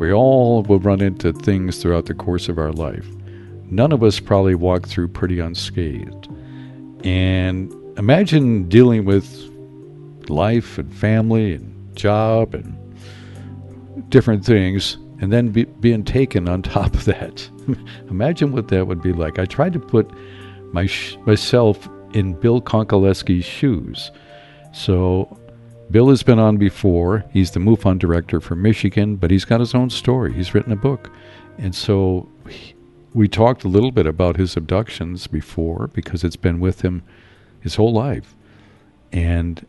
We all will run into things throughout the course of our life. None of us probably walk through pretty unscathed. And imagine dealing with life and family and job and different things and then be, being taken on top of that. imagine what that would be like. I tried to put my sh- myself in Bill Konkolesky's shoes. So Bill has been on before. He's the MUFON director for Michigan, but he's got his own story. He's written a book. And so he, we talked a little bit about his abductions before because it's been with him his whole life. And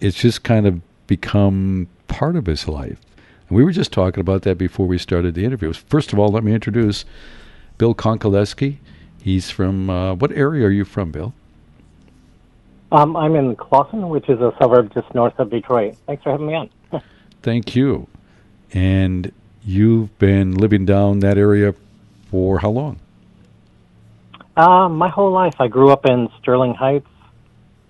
it's just kind of become part of his life. And we were just talking about that before we started the interview. First of all, let me introduce Bill Konkolesky. He's from, uh, what area are you from, Bill? Um, I'm in Clawson, which is a suburb just north of Detroit. Thanks for having me on. Thank you. And you've been living down that area for how long? Uh, my whole life. I grew up in Sterling Heights,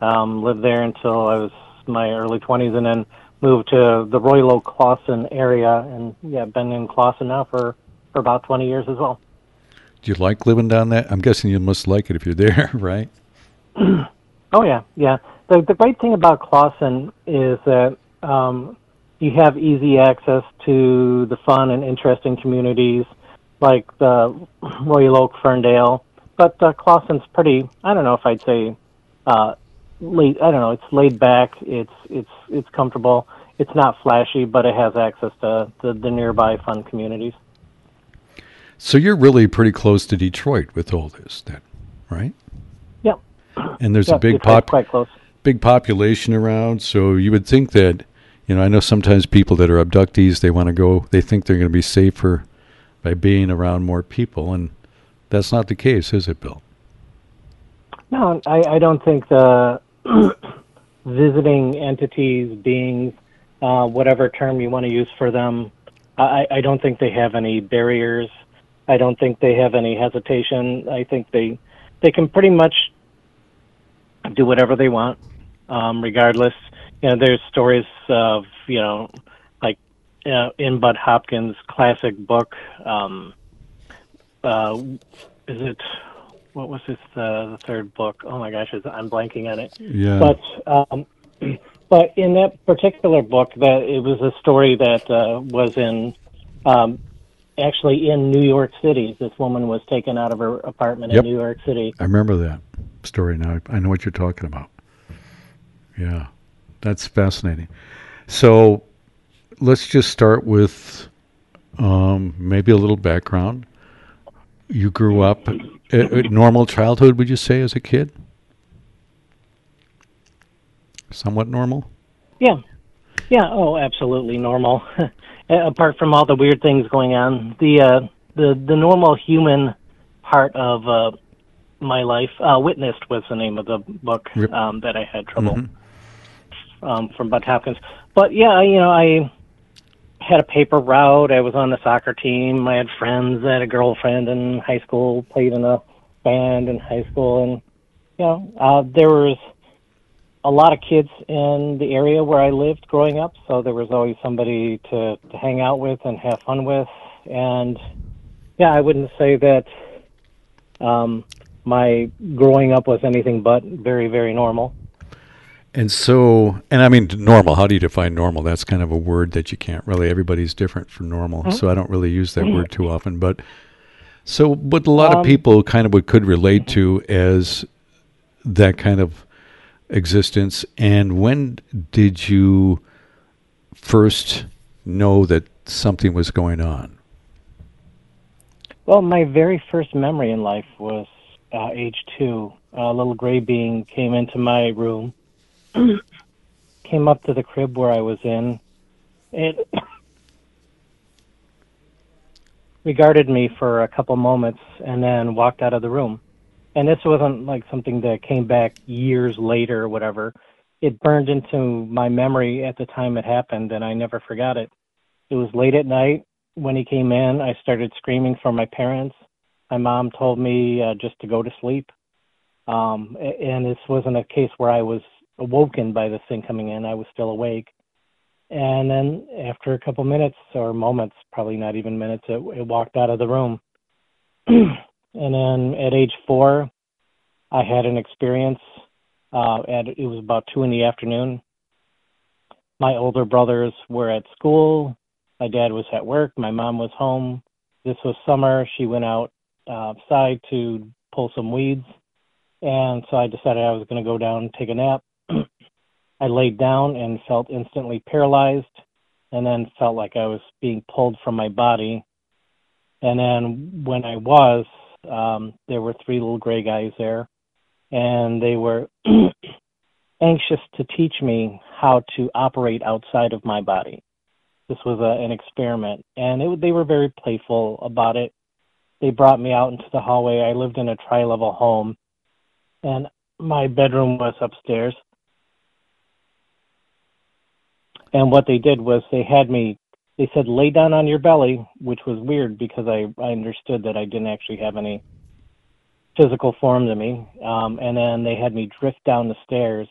um, lived there until I was my early 20s, and then moved to the Royal Oak Clawson area. And yeah, been in Clawson now for, for about 20 years as well. Do you like living down there? I'm guessing you must like it if you're there, right? Oh yeah, yeah. The the great thing about Clawson is that um, you have easy access to the fun and interesting communities like the Royal Oak, Ferndale. But uh, Clawson's pretty. I don't know if I'd say uh, laid. I don't know. It's laid back. It's it's it's comfortable. It's not flashy, but it has access to the, the nearby fun communities. So you're really pretty close to Detroit with all this, then, right? And there's Yep, a big pop, big population around, so you would think that, you know, I know sometimes people that are abductees they want to go, they think they're going to be safer by being around more people, and that's not the case, is it, Bill? No, I, I don't think the visiting entities, beings, uh, whatever term you want to use for them, I, I don't think they have any barriers. I don't think they have any hesitation. I think they they can pretty much do whatever they want, um, regardless. You know, there's stories of you know, like uh, in Bud Hopkins' classic book. Um, uh, is it what was this uh, the third book? Oh my gosh, I'm blanking on it. Yeah. But um, but in that particular book, that it was a story that uh, was in um, actually in New York City. This woman was taken out of her apartment Yep. in New York City. I remember that story now. I know what you're talking about. Yeah, that's fascinating. So let's just start with um, maybe a little background. You grew up a, a normal childhood, would you say, as a kid? Somewhat normal. Yeah, yeah. Oh, absolutely normal. Apart from all the weird things going on, the uh, the the normal human part of uh, my life. Uh, Witnessed was the name of the book um, that I had trouble um, from Bud Hopkins. But yeah, you know, I had a paper route. I was on the soccer team. I had friends. I had a girlfriend in high school. Played in a band in high school, and you know, uh, there was a lot of kids in the area where I lived growing up. So there was always somebody to to hang out with and have fun with. And yeah, I wouldn't say that um, my growing up was anything but very, very normal. And so, and I mean, normal. How do you define normal? That's kind of a word that you can't really. Everybody's different from normal, so I don't really use that word too often. But so, what a lot of Um, people kind of would could relate to as that kind of existence. And when did you first know that something was going on? Well, my very first memory in life was uh, age two. A little gray being came into my room, came up to the crib where I was in. It regarded me for a couple moments and then walked out of the room. And this wasn't like something that came back years later or whatever. It burned into my memory at the time it happened, and I never forgot it. It was late at night when he came in. I started screaming for my parents. My mom told me uh, just to go to sleep. Um, and this wasn't a case where I was awoken by this thing coming in. I was still awake. and then after a couple minutes or moments, probably not even minutes, it, it walked out of the room. and then at age four, I had an experience. Uh, at it was about two in the afternoon. My older brothers were at school. My dad was at work. My mom was home. This was summer. She went out uh, outside to pull some weeds, and so I decided I was going to go down and take a nap. I laid down and felt instantly paralyzed, and then felt like I was being pulled from my body. And then when I was, um, there were three little gray guys there, and they were anxious to teach me how to operate outside of my body. This was a, an experiment, and it, they were very playful about it. They brought me out into the hallway. I lived in a tri-level home, and my bedroom was upstairs. And what they did was they had me they said lay down on your belly which was weird because i i understood that i didn't actually have any physical form to me. Um and then they had me drift down the stairs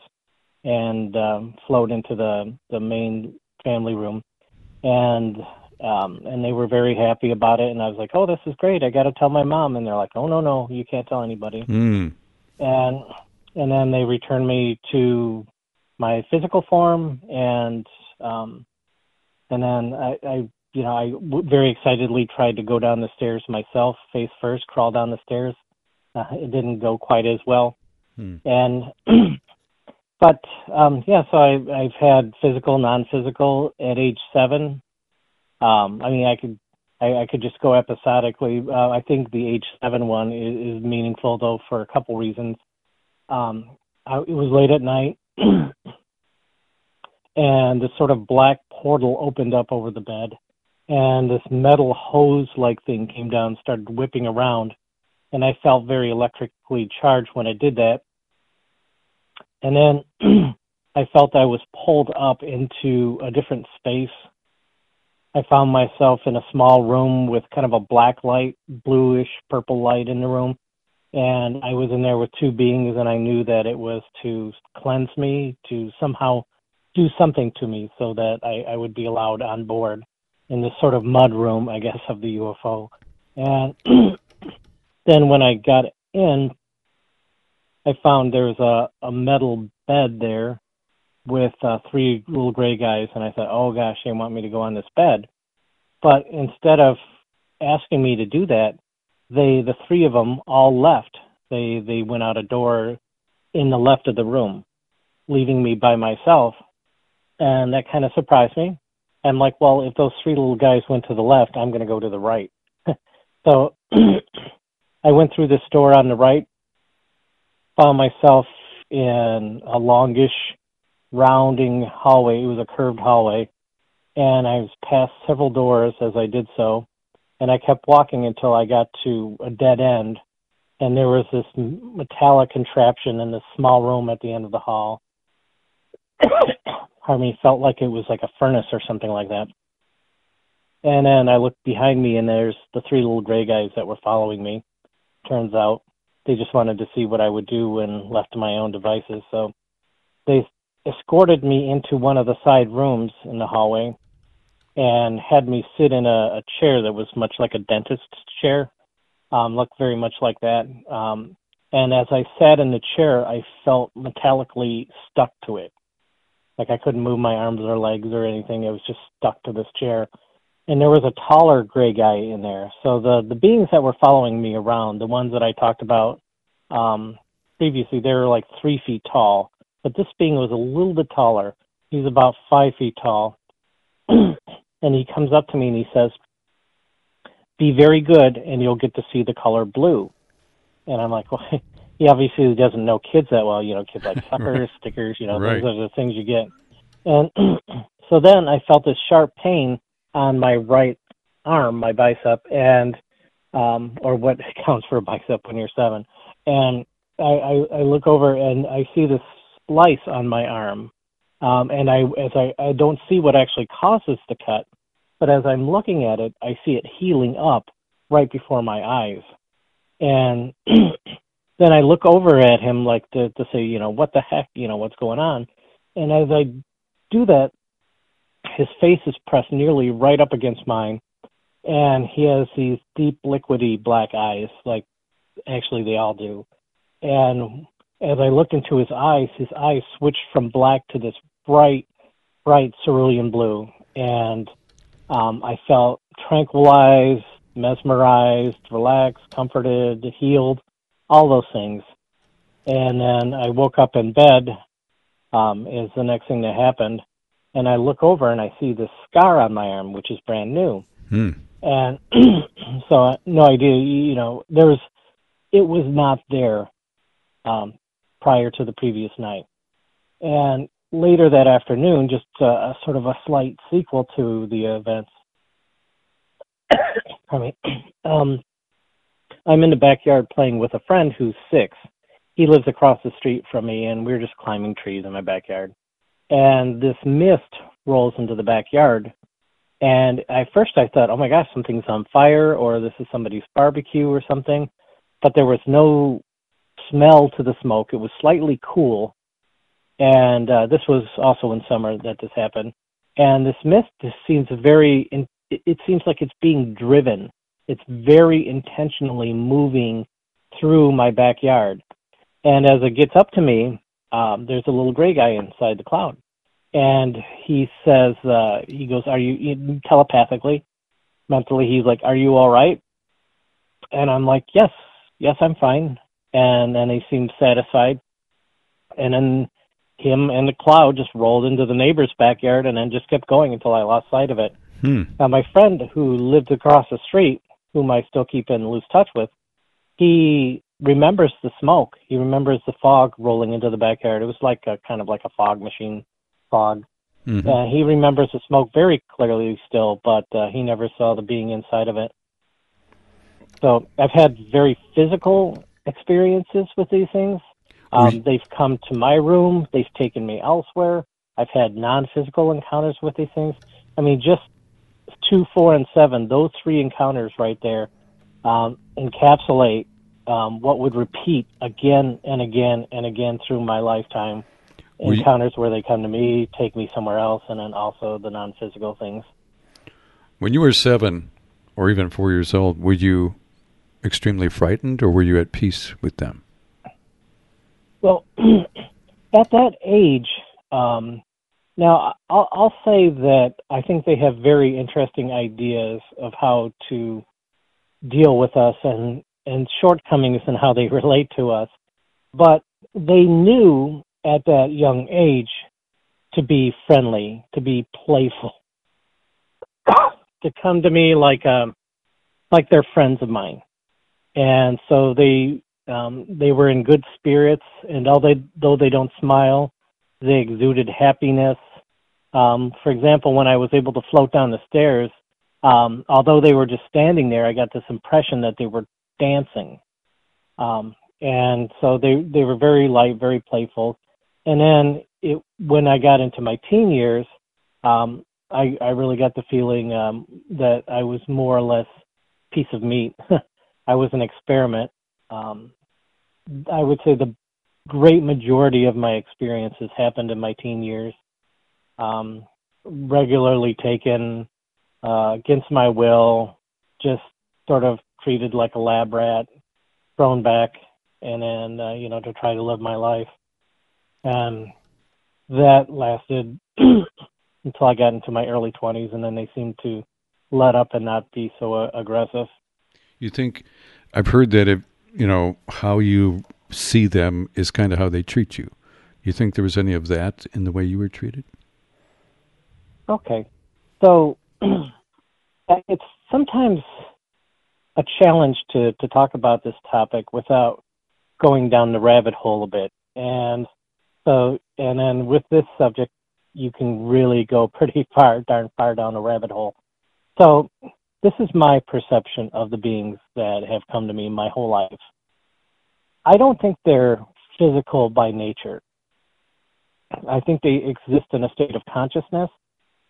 and um float into the the main family room. And um and they were very happy about it and i was like oh this is great i got to tell my mom and they're like oh no no you can't tell anybody mm. and and then they returned me to my physical form and um, and then I, I, you know, I w- very excitedly tried to go down the stairs myself, face first, crawl down the stairs. Uh, it didn't go quite as well. Hmm. And, but um, yeah, so I, I've had physical, non-physical at age seven. Um, I mean, I could, I, I could just go episodically. Uh, I think the H7 one is, is meaningful though for a couple reasons. Um, I, it was late at night. and this sort of black portal opened up over the bed, and this metal hose-like thing came down, started whipping around, and I felt very electrically charged when I did that. And then I felt I was pulled up into a different space. I found myself in a small room with kind of a black light, bluish purple light in the room. And I was in there with two beings, and I knew that it was to cleanse me, to somehow do something to me so that I, I would be allowed on board in this sort of mud room, I guess, of the UFO. And then when I got in, I found there was a, a metal bed there with uh, three little gray guys, and I thought, oh gosh, they want me to go on this bed. But instead of asking me to do that, they, the three of them, all left. They they went out a door in the left of the room, leaving me by myself and that kind of surprised me. I'm like, well, if those three little guys went to the left, I'm going to go to the right. so I went through this door on the right, found myself in a longish, rounding hallway. It was a curved hallway, and I was past several doors as I did so, and I kept walking until I got to a dead end, and there was this metallic contraption in this small room at the end of the hall. Harmony felt like it was like a furnace or something like that. And then I looked behind me, and there's the three little gray guys that were following me. Turns out they just wanted to see what I would do when left to my own devices. So they escorted me into one of the side rooms in the hallway and had me sit in a, a chair that was much like a dentist's chair, um, looked very much like that. Um, and as I sat in the chair, I felt metallically stuck to it. Like I couldn't move my arms or legs or anything. It was just stuck to this chair. And there was a taller gray guy in there. So the the beings that were following me around, the ones that I talked about um, previously, they were like three feet tall. But this being was a little bit taller. He's about five feet tall. and he comes up to me and he says, "Be very good, and you'll get to see the color blue." And I'm like, well, he obviously doesn't know kids that well. You know, kids like suckers, right. stickers. You know, right. those are the things you get. And so then I felt this sharp pain on my right arm, my bicep, and um, or what counts for a bicep when you're seven. And I, I, I look over and I see this slice on my arm. Um, and I, as I, I don't see what actually causes the cut, but as I'm looking at it, I see it healing up right before my eyes. And then I look over at him like to to say, you know, what the heck, you know, what's going on? And as I do that, his face is pressed nearly right up against mine, and he has these deep, liquidy black eyes, like actually they all do. And as I looked into his eyes, his eyes switched from black to this bright, bright cerulean blue, and um, I felt tranquilized, mesmerized, relaxed, comforted, healed, all those things. And then I woke up in bed, um, is the next thing that happened. And I look over and I see this scar on my arm, which is brand new. Hmm. And so, no idea, you know, there was, it was not there um, prior to the previous night. And later that afternoon, just uh, a sort of a slight sequel to the events. Pardon me. Um, I'm in the backyard playing with a friend who's six. He lives across the street from me, and we're just climbing trees in my backyard. And this mist rolls into the backyard. And at first I thought, oh my gosh, something's on fire, or this is somebody's barbecue or something. But there was no smell to the smoke. It was slightly cool. And uh, this was also in summer that this happened. And this mist just seems very, in, it seems like it's being driven it's very intentionally moving through my backyard. And as it gets up to me, um, there's a little gray guy inside the cloud. And he says, uh, he goes, Are you telepathically, mentally? He's like, Are you all right? And I'm like, Yes, yes, I'm fine. And then he seemed satisfied. And then him and the cloud just rolled into the neighbor's backyard and then just kept going until I lost sight of it. Hmm. Now, my friend who lived across the street, whom I still keep in loose touch with, he remembers the smoke. He remembers the fog rolling into the backyard. It was like a kind of like a fog machine fog. Mm-hmm. Uh, he remembers the smoke very clearly still, but uh, he never saw the being inside of it. So I've had very physical experiences with these things. Um, they've come to my room. They've taken me elsewhere. I've had non-physical encounters with these things. I mean, just two, four, and seven, those three encounters right there um, encapsulate um, what would repeat again and again and again through my lifetime. Were encounters you, where they come to me, take me somewhere else, and then also the non physical things. When you were seven or even four years old, were you extremely frightened or were you at peace with them? Well, at that age, um, now, I'll, I'll say that I think they have very interesting ideas of how to deal with us and, and shortcomings and how they relate to us. But they knew at that young age to be friendly, to be playful, to come to me like um, like they're friends of mine, and so they um, they were in good spirits, and although they though they don't smile, they exuded happiness. Um, for example, when I was able to float down the stairs, um, although they were just standing there, I got this impression that they were dancing. Um, and so they they were very light, very playful. And then it, when I got into my teen years, um, I, I really got the feeling um, that I was more or less piece of meat. I was an experiment. Um, I would say the great majority of my experiences happened in my teen years. Um, regularly taken uh, against my will, just sort of treated like a lab rat, thrown back, and then uh, you know to try to live my life. And that lasted until I got into my early 20s, and then they seemed to let up and not be so uh, aggressive. You think I've heard that if you know how you see them is kind of how they treat you. You think there was any of that in the way you were treated? Okay. So it's sometimes a challenge to, to talk about this topic without going down the rabbit hole a bit. And so, and then with this subject, you can really go pretty far, darn far down the rabbit hole. So, this is my perception of the beings that have come to me my whole life. I don't think they're physical by nature. I think they exist in a state of consciousness.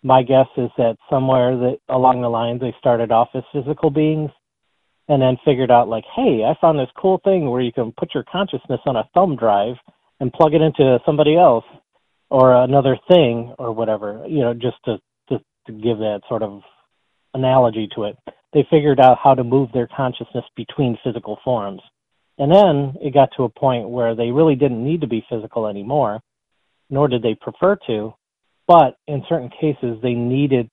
My guess is that somewhere that along the lines they started off as physical beings and then figured out like, hey, I found this cool thing where you can put your consciousness on a thumb drive and plug it into somebody else or another thing or whatever, you know, just to, to to give that sort of analogy to it. They figured out how to move their consciousness between physical forms. And then it got to a point where they really didn't need to be physical anymore, nor did they prefer to. But in certain cases, they needed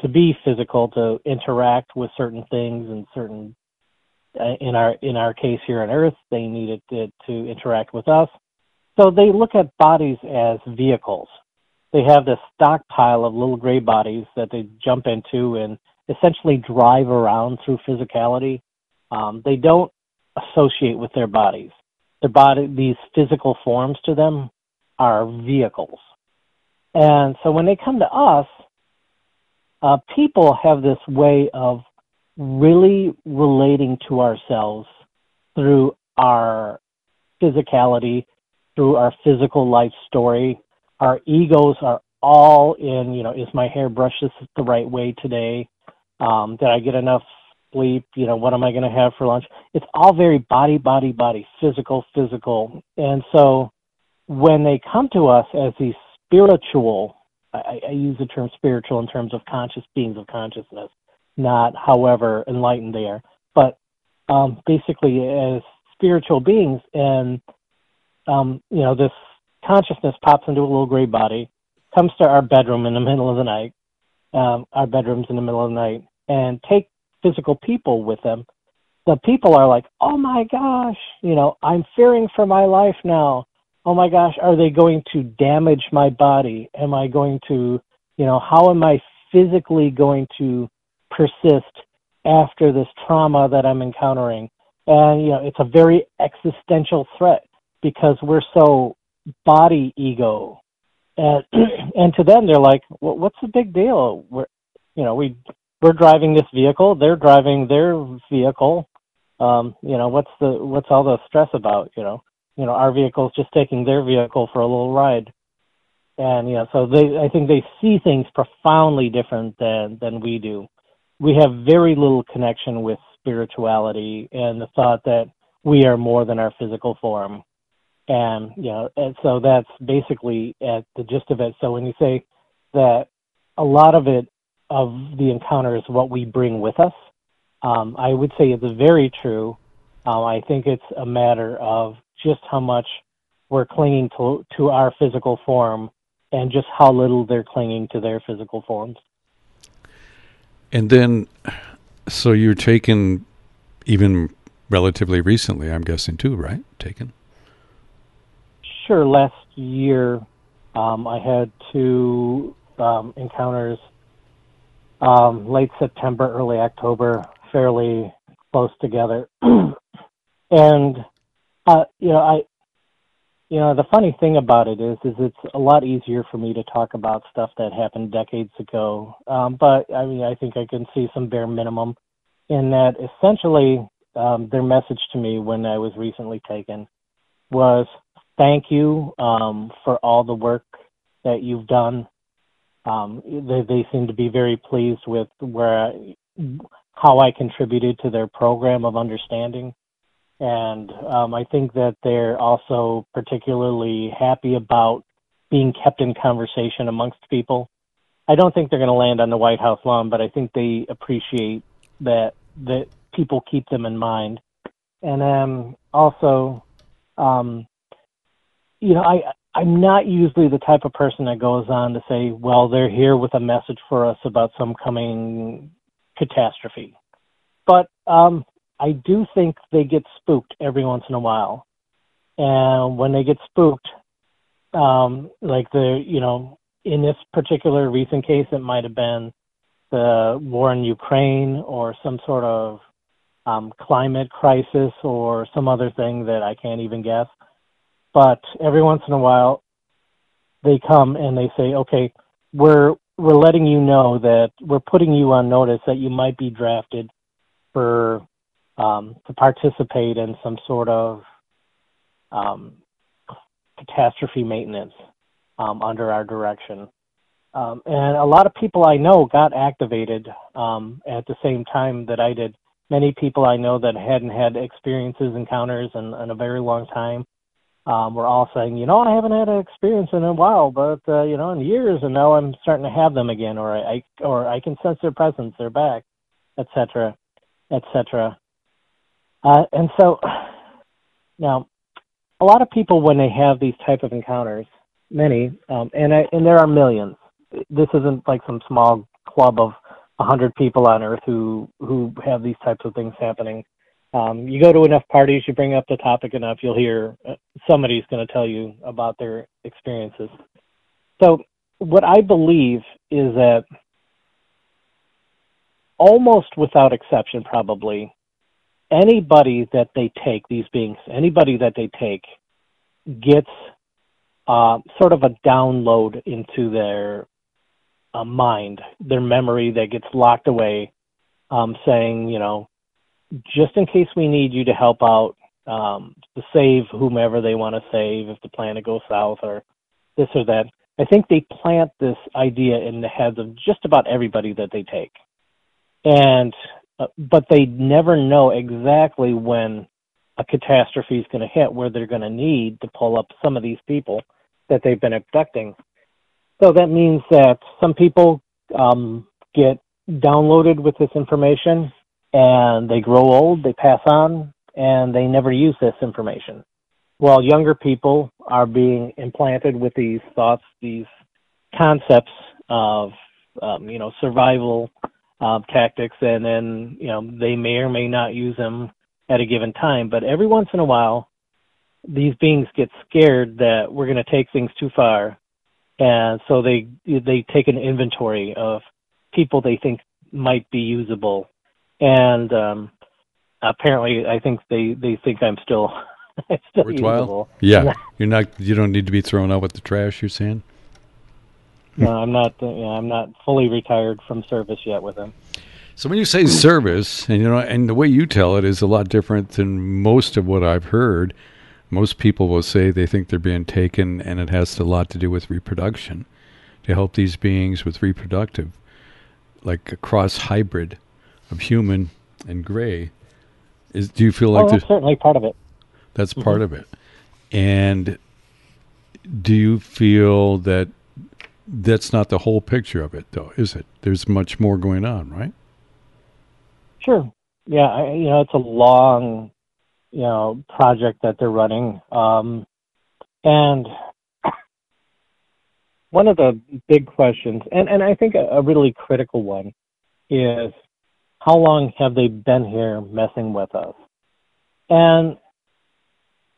to be physical to interact with certain things and certain uh, in our in our case here on earth they needed to, to interact with us so they look at bodies as vehicles they have this stockpile of little gray bodies that they jump into and essentially drive around through physicality. Um, they don't associate with their bodies. Their body, these physical forms to them are vehicles. And so when they come to us, uh, people have this way of really relating to ourselves through our physicality, through our physical life story, our egos are all in, you know, is my hair brushed the right way today? Um, did I get enough sleep? You know, what am I going to have for lunch? It's all very body, body, body, physical, physical. And so when they come to us as these spiritual, I, I use the term spiritual in terms of conscious beings of consciousness, not however enlightened they are, but um, basically as spiritual beings. And, um, you know, this consciousness pops into a little gray body, comes to our bedroom in the middle of the night, um, our bedrooms in the middle of the night, and take physical people with them, the people are like, oh my gosh, you know, I'm fearing for my life now. Oh my gosh, are they going to damage my body? Am I going to, you know, how am I physically going to persist after this trauma that I'm encountering? And, you know, it's a very existential threat because we're so body ego, and and to them they're like, well, what's the big deal? We're you know we we're driving this vehicle, they're driving their vehicle. Um, you know what's the what's all the stress about? You know you know our vehicle's just taking their vehicle for a little ride and you know so they i think they see things profoundly different than than we do we have very little connection with spirituality and the thought that we are more than our physical form and you know and so that's basically at the gist of it. So when you say that a lot of it of the encounter is what we bring with us um, i would say it's very true. Um, i think it's a matter of just how much we're clinging to to our physical form and just how little they're clinging to their physical forms. And then so you're taken even relatively recently i'm guessing too right? Taken sure, last year um, I had two um, encounters um, late September, early October, fairly close together. and uh, you know, I you know, the funny thing about it is, is it's a lot easier for me to talk about stuff that happened decades ago. Um, but I mean, I think I can see some bare minimum in that. Essentially, um, their message to me when I was recently taken was, thank you um, for all the work that you've done. Um, they, they seem to be very pleased with where how I contributed to their program of understanding, and um, I think that they're also particularly happy about being kept in conversation amongst people. I don't think they're going to land on the White House lawn, but I think they appreciate that that people keep them in mind, and um, also um, you know, I I'm not usually the type of person that goes on to say, well, they're here with a message for us about some coming catastrophe. But um, I do think they get spooked every once in a while. And when they get spooked, um, like the, you know, in this particular recent case, it might have been the war in Ukraine or some sort of um, climate crisis or some other thing that I can't even guess but every once in a while they come and they say, okay, we're we're letting you know that we're putting you on notice that you might be drafted for um, to participate in some sort of um, catastrophe maintenance um, under our direction. Um, and a lot of people I know got activated um, at the same time that I did. Many people I know that hadn't had experiences, encounters in, in a very long time um, we're all saying, you know, I haven't had an experience in a while, but uh, you know, in years, and now I'm starting to have them again, or I, or I can sense their presence, they're back, etc., etc. Uh, and so, now, a lot of people when they have these type of encounters, many, um, and I, and there are millions. This isn't like some small club of a hundred people on Earth who who have these types of things happening um, you go to enough parties, you bring up the topic enough, you'll hear uh, somebody's going to tell you about their experiences. So, what I believe is that almost without exception, probably, anybody that they take, these beings, anybody that they take, gets uh, sort of a download into their uh, mind, their memory that gets locked away, um, saying, you know, just in case we need you to help out um, to save whomever they want to save if the planet goes south or this or that. I think they plant this idea in the heads of just about everybody that they take, and uh, but they never know exactly when a catastrophe is going to hit, where they're going to need to pull up some of these people that they've been abducting. So that means that some people um, get downloaded with this information and they grow old, they pass on, and they never use this information. While younger people are being implanted with these thoughts, these concepts of, um, you know, survival uh, tactics, and then, you know, they may or may not use them at a given time. But every once in a while, these beings get scared that we're going to take things too far, and so they they take an inventory of people they think might be usable and um, apparently, I think they they think I'm still. still Worthwhile. Usable. Yeah, you're not. You don't need to be thrown out with the trash. You're saying. no, I'm not. Uh, you know, I'm not fully retired from service yet with them. So when you say service, and you know, and the way you tell it is a lot different than most of what I've heard. Most people will say they think they're being taken, and it has a lot to do with reproduction, to help these beings with reproductive, like a cross hybrid of human and gray. Is do you feel like oh, that's certainly part of it? That's mm-hmm. part of it. And do you feel that that's not the whole picture of it, though? Is it? There's much more going on, right? Sure. Yeah, I, you know, it's a long, you know, project that they're running, um, and one of the big questions, and and I think a, a really critical one, is how long have they been here messing with us? And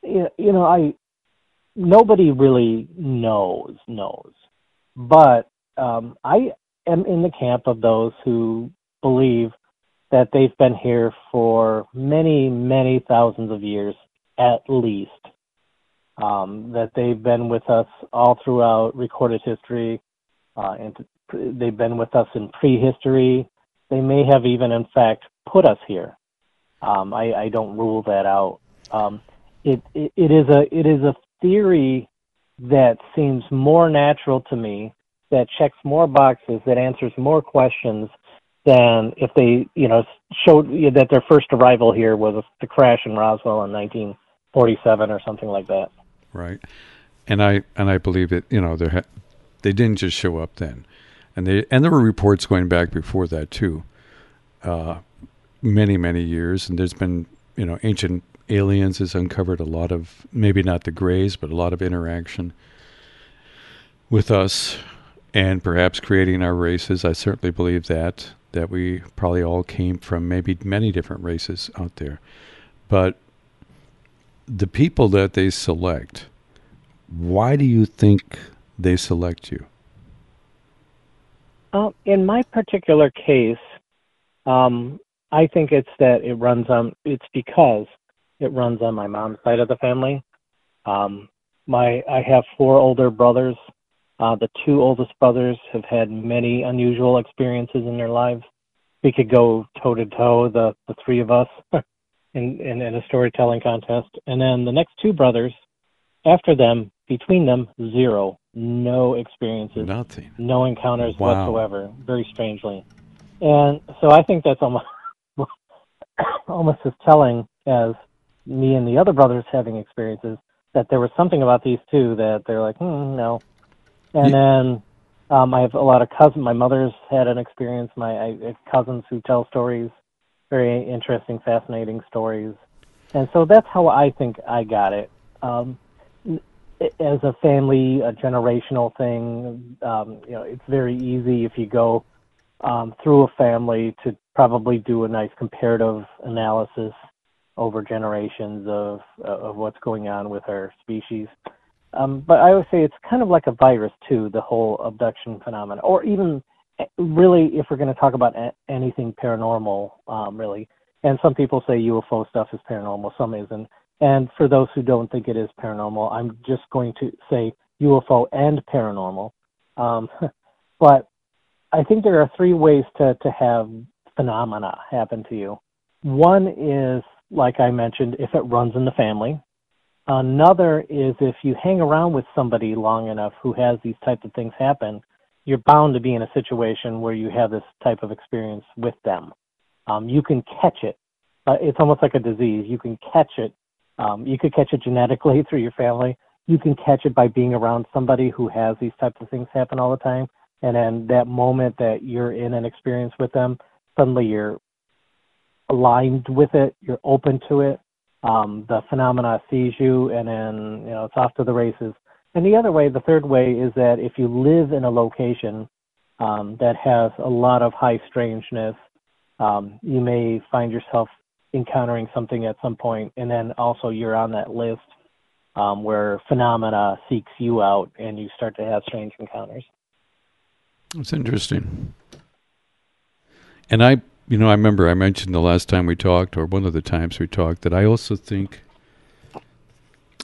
you know, I nobody really knows knows, but um, I am in the camp of those who believe that they've been here for many, many thousands of years at least. Um, that they've been with us all throughout recorded history, uh, and they've been with us in prehistory, they may have even, in fact, put us here. Um, I, I, don't rule that out. Um, it, it, it is a it is a theory that seems more natural to me, that checks more boxes, that answers more questions than if they you know showed that their first arrival here was the crash in Roswell in 1947 or something like that. Right, and I and I believe that you know ha- they didn't just show up then and they and there were reports going back before that too, uh, many many years. And there's been you know ancient aliens has uncovered a lot of maybe not the grays, but a lot of interaction with us, and perhaps creating our races. I certainly believe that that we probably all came from maybe many different races out there, but the people that they select. Why do you think they select you? In my particular case, um, I think it's that it runs on. It's because it runs on my mom's side of the family. Um, my I have four older brothers. Uh, the two oldest brothers have had many unusual experiences in their lives. We could go toe to toe, the the three of us, in, in in a storytelling contest. And then the next two brothers, after them, between them, zero no experiences, nothing, no encounters wow. whatsoever. Very strangely, and so I think that's almost almost as telling as me and the other brothers having experiences. that there was something about these two that they're like, hmm, no. And then um, I have a lot of cousins. My mother's had an experience. My I, I cousins who tell stories, very interesting, fascinating stories. And so that's how I think I got it. Um, as a family, a generational thing, um, you know, it's very easy if you go um, through a family to probably do a nice comparative analysis over generations of of what's going on with our species. Um, but I would say it's kind of like a virus too, the whole abduction phenomenon, or even eh, really, if we're going to talk about anything paranormal, um, really. And some people say UFO stuff is paranormal, some isn't. And for those who don't think it is paranormal, I'm just going to say UFO and paranormal. Um, but I think there are three ways to, to have phenomena happen to you. One is, like I mentioned, if it runs in the family. Another is if you hang around with somebody long enough who has these types of things happen, you're bound to be in a situation where you have this type of experience with them. Um, you can catch it. Uh, it's almost like a disease. You can catch it. Um, you could catch it genetically through your family. You can catch it by being around somebody who has these types of things happen all the time. And then that moment that you're in an experience with them, suddenly you're aligned with it. You're open to it um, the phenomena sees you, and then you know it's off to the races. And the other way, the third way, is that if you live in a location um, that has a lot of high strangeness, um, you may find yourself encountering something at some point, and then also you're on that list um, where phenomena seeks you out, and you start to have strange encounters. That's interesting. And I you know, I remember I mentioned the last time we talked, or one of the times we talked, that I also think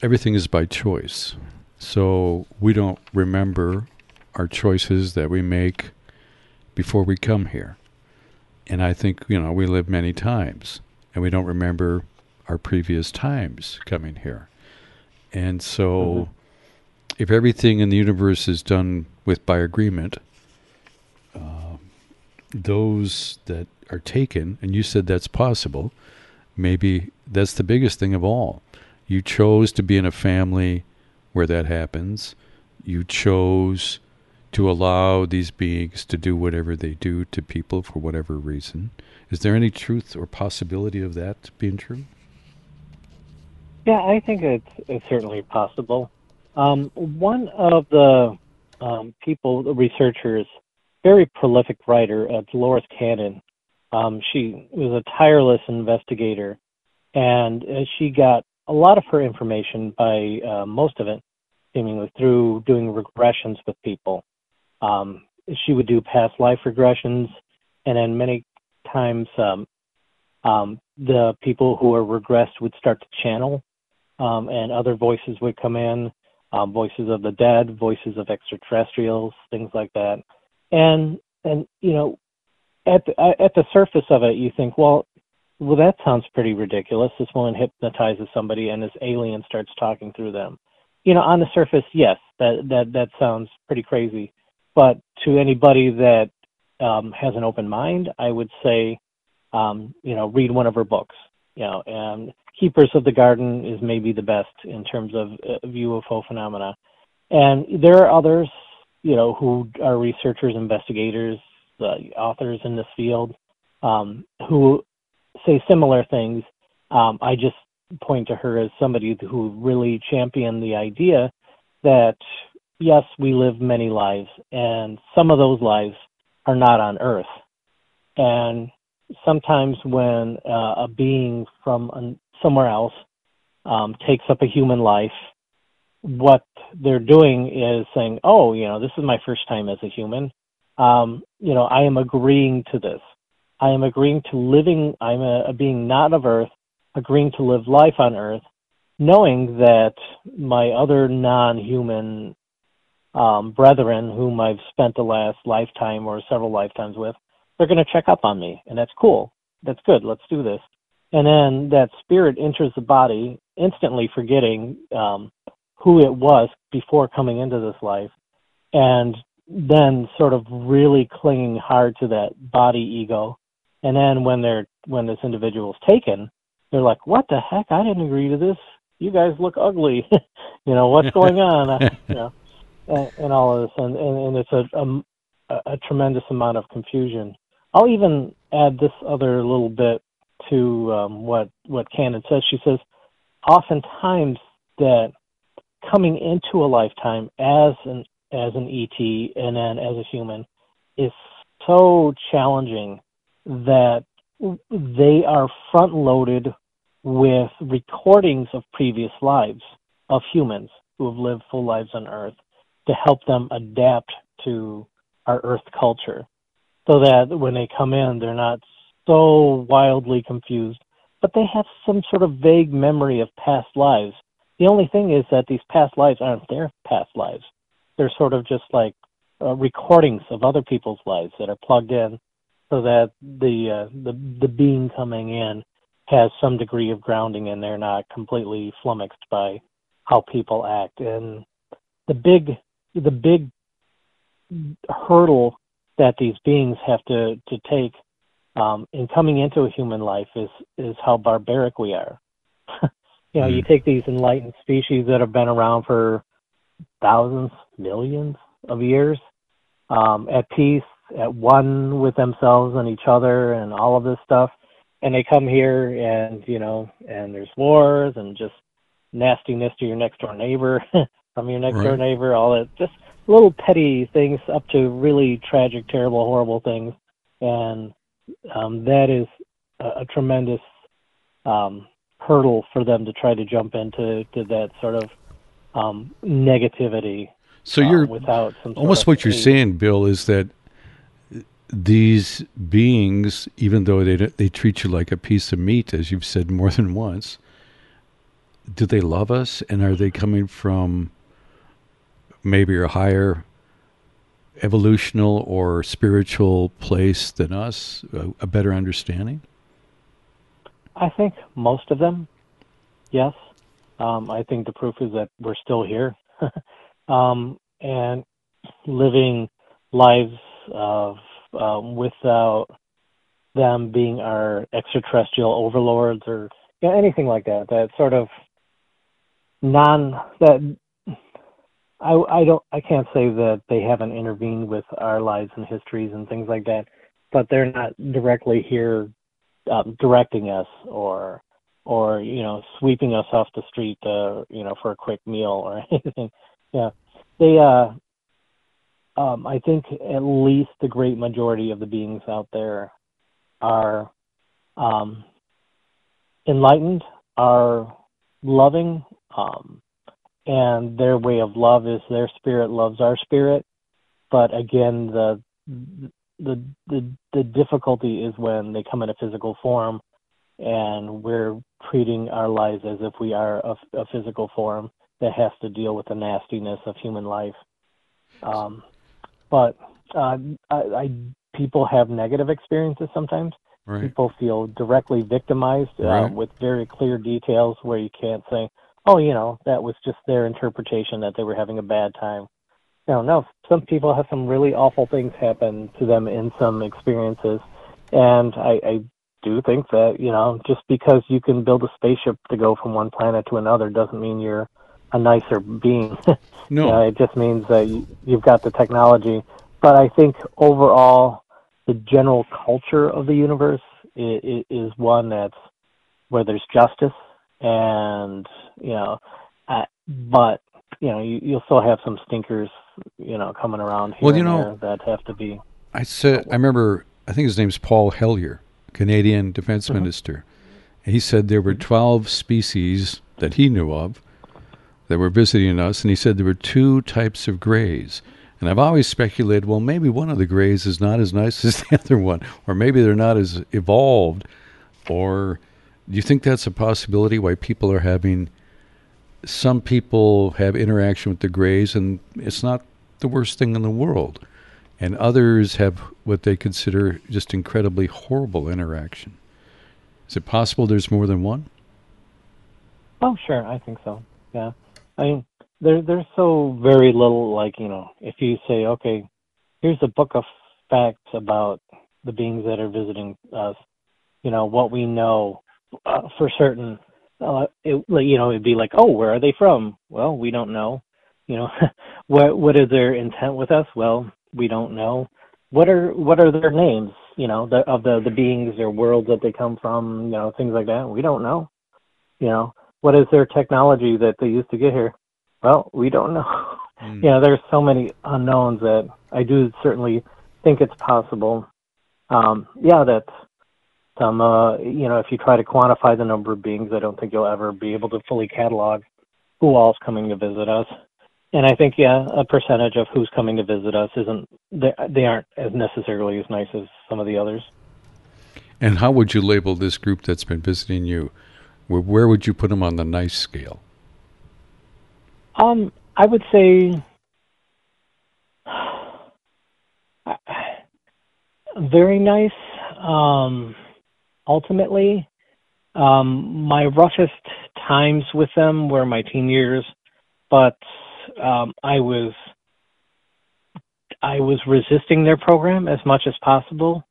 everything is by choice. So we don't remember our choices that we make before we come here. And I think, you know, we live many times and we don't remember our previous times coming here. And so mm-hmm. if everything in the universe is done with by agreement, uh, those that are taken, and you said that's possible, maybe that's the biggest thing of all. You chose to be in a family where that happens. You chose to allow these beings to do whatever they do to people for whatever reason. Is there any truth or possibility of that being true? Yeah, I think it's, it's certainly possible. Um, one of the um, people, the researchers, very prolific writer, uh, Dolores Cannon, um, she was a tireless investigator, and uh, she got a lot of her information by uh, most of it, seemingly through doing regressions with people. Um, she would do past life regressions, and in many times um, um, the people who are regressed would start to channel, um, and other voices would come in, um, voices of the dead, voices of extraterrestrials, things like that. And and you know at the, uh, at the surface of it, you think, well, well, that sounds pretty ridiculous. This woman hypnotizes somebody, and this alien starts talking through them. You know, on the surface, yes, that that that sounds pretty crazy. But to anybody that um, has an open mind, I would say, um, you know, read one of her books. You know, and Keepers of the Garden is maybe the best in terms of uh, UFO phenomena. And there are others, you know, who are researchers, investigators, the authors in this field um, who say similar things. Um, I just point to her as somebody who really championed the idea that yes, we live many lives, and some of those lives are not on Earth. And sometimes when uh, a being from somewhere else um, takes up a human life, what they're doing is saying, "Oh, you know, this is my first time as a human um, you know, I am agreeing to this. I am agreeing to living, I'm a, a being not of earth, agreeing to live life on earth, knowing that my other non human um, brethren, whom I've spent the last lifetime or several lifetimes with, they're going to check up on me. And that's cool. That's good. Let's do this. And then that spirit enters the body, instantly forgetting um, who it was before coming into this life and then sort of really clinging hard to that body ego. And then when they're when this individual's taken, they're like, "What the heck? I didn't agree to this. you guys look ugly. you know, what's going on? you know, and, and all of this, and and, and it's a, a a tremendous amount of confusion. I'll even add this other little bit to um, what what Cannon says. She says, oftentimes that coming into a lifetime as an as an ET and then as a human is so challenging that they are front loaded with recordings of previous lives of humans who have lived full lives on Earth to help them adapt to our Earth culture so that when they come in, they're not so wildly confused, but they have some sort of vague memory of past lives. The only thing is that these past lives aren't their past lives. They're sort of just like uh, recordings of other people's lives that are plugged in so that the uh, the the being coming in has some degree of grounding and they're not completely flummoxed by how people act and the big the big hurdle that these beings have to to take um, in coming into a human life is is how barbaric we are. you know, mm. you take these enlightened species that have been around for thousands, millions of years, um, at peace, at one with themselves and each other, and all of this stuff, and they come here and you know, and there's wars and just nastiness to your next door neighbor from your next right. door neighbor, all that just little petty things up to really tragic, terrible, horrible things, and um, that is a, a tremendous um, hurdle for them to try to jump into to that sort of um, negativity. So you're uh, without almost what you're saying, Bill, is that these beings, even though they they treat you like a piece of meat, as you've said more than once, do they love us, and are they coming from maybe a higher evolutional or spiritual place than us, a, a better understanding? I think most of them, yes. Um, I think the proof is that we're still here um, and living lives of um, without them being our extraterrestrial overlords or you know, anything like that. That sort of non that I I don't I can't say that they haven't intervened with our lives and histories and things like that, but they're not directly here um, directing us or or you know sweeping us off the street uh, you know for a quick meal or anything. Yeah, they uh um, I think at least the great majority of the beings out there are um, enlightened, are loving, um, and their way of love is their spirit loves our spirit. But again, the the the the difficulty is when they come in a physical form, and we're treating our lives as if we are a, a physical form that has to deal with the nastiness of human life. Um, but uh, I, I, people have negative experiences sometimes. Right. People feel directly victimized uh, with very clear details where you can't say, "Oh, you know, that was just their interpretation that they were having a bad time." No, no. Some people have some really awful things happen to them in some experiences, and I, I do think that you know, just because you can build a spaceship to go from one planet to another doesn't mean you're a nicer being. No, uh, it just means that you, you've got the technology. But I think overall, the general culture of the universe is, is one that's where there's justice, and you know, uh, but you know, you, you'll still have some stinkers, you know, coming around here well, you know, that have to be. I said, I remember, I think his name's Paul Hellyer, Canadian Defense mm-hmm. Minister. He said there were 12 species that he knew of that were visiting us, and he said there were two types of grays. And I've always speculated, well, maybe one of the grays is not as nice as the other one, or maybe they're not as evolved. Or do you think that's a possibility why people are having some people have interaction with the grays and it's not the worst thing in the world, and others have what they consider just incredibly horrible interaction? Is it possible there's more than one? Oh, sure, I think so. Yeah. I mean, there there's so very little like you know if you say okay, here's a book of facts about the beings that are visiting us, you know what we know uh, for certain. uh, it, you know, it'd be like, oh, where are they from? Well, we don't know. You know, what what is their intent with us? Well, we don't know. What are what are their names? You know, the, of the the beings or worlds that they come from. You know, things like that. We don't know. You know, what is their technology that they used to get here? Well, we don't know. Mm. You know, there's so many unknowns that I do certainly think it's possible. Um, yeah, that some, uh, you know, if you try to quantify the number of beings, I don't think you'll ever be able to fully catalog who all's coming to visit us. And I think, yeah, a percentage of who's coming to visit us isn't, they, they aren't as necessarily as nice as some of the others. And how would you label this group that's been visiting you? Where, where would you put them on the nice scale? Um, I would say very nice. Um, ultimately, um, my roughest times with them were my teen years, but um, I was I was resisting their program as much as possible.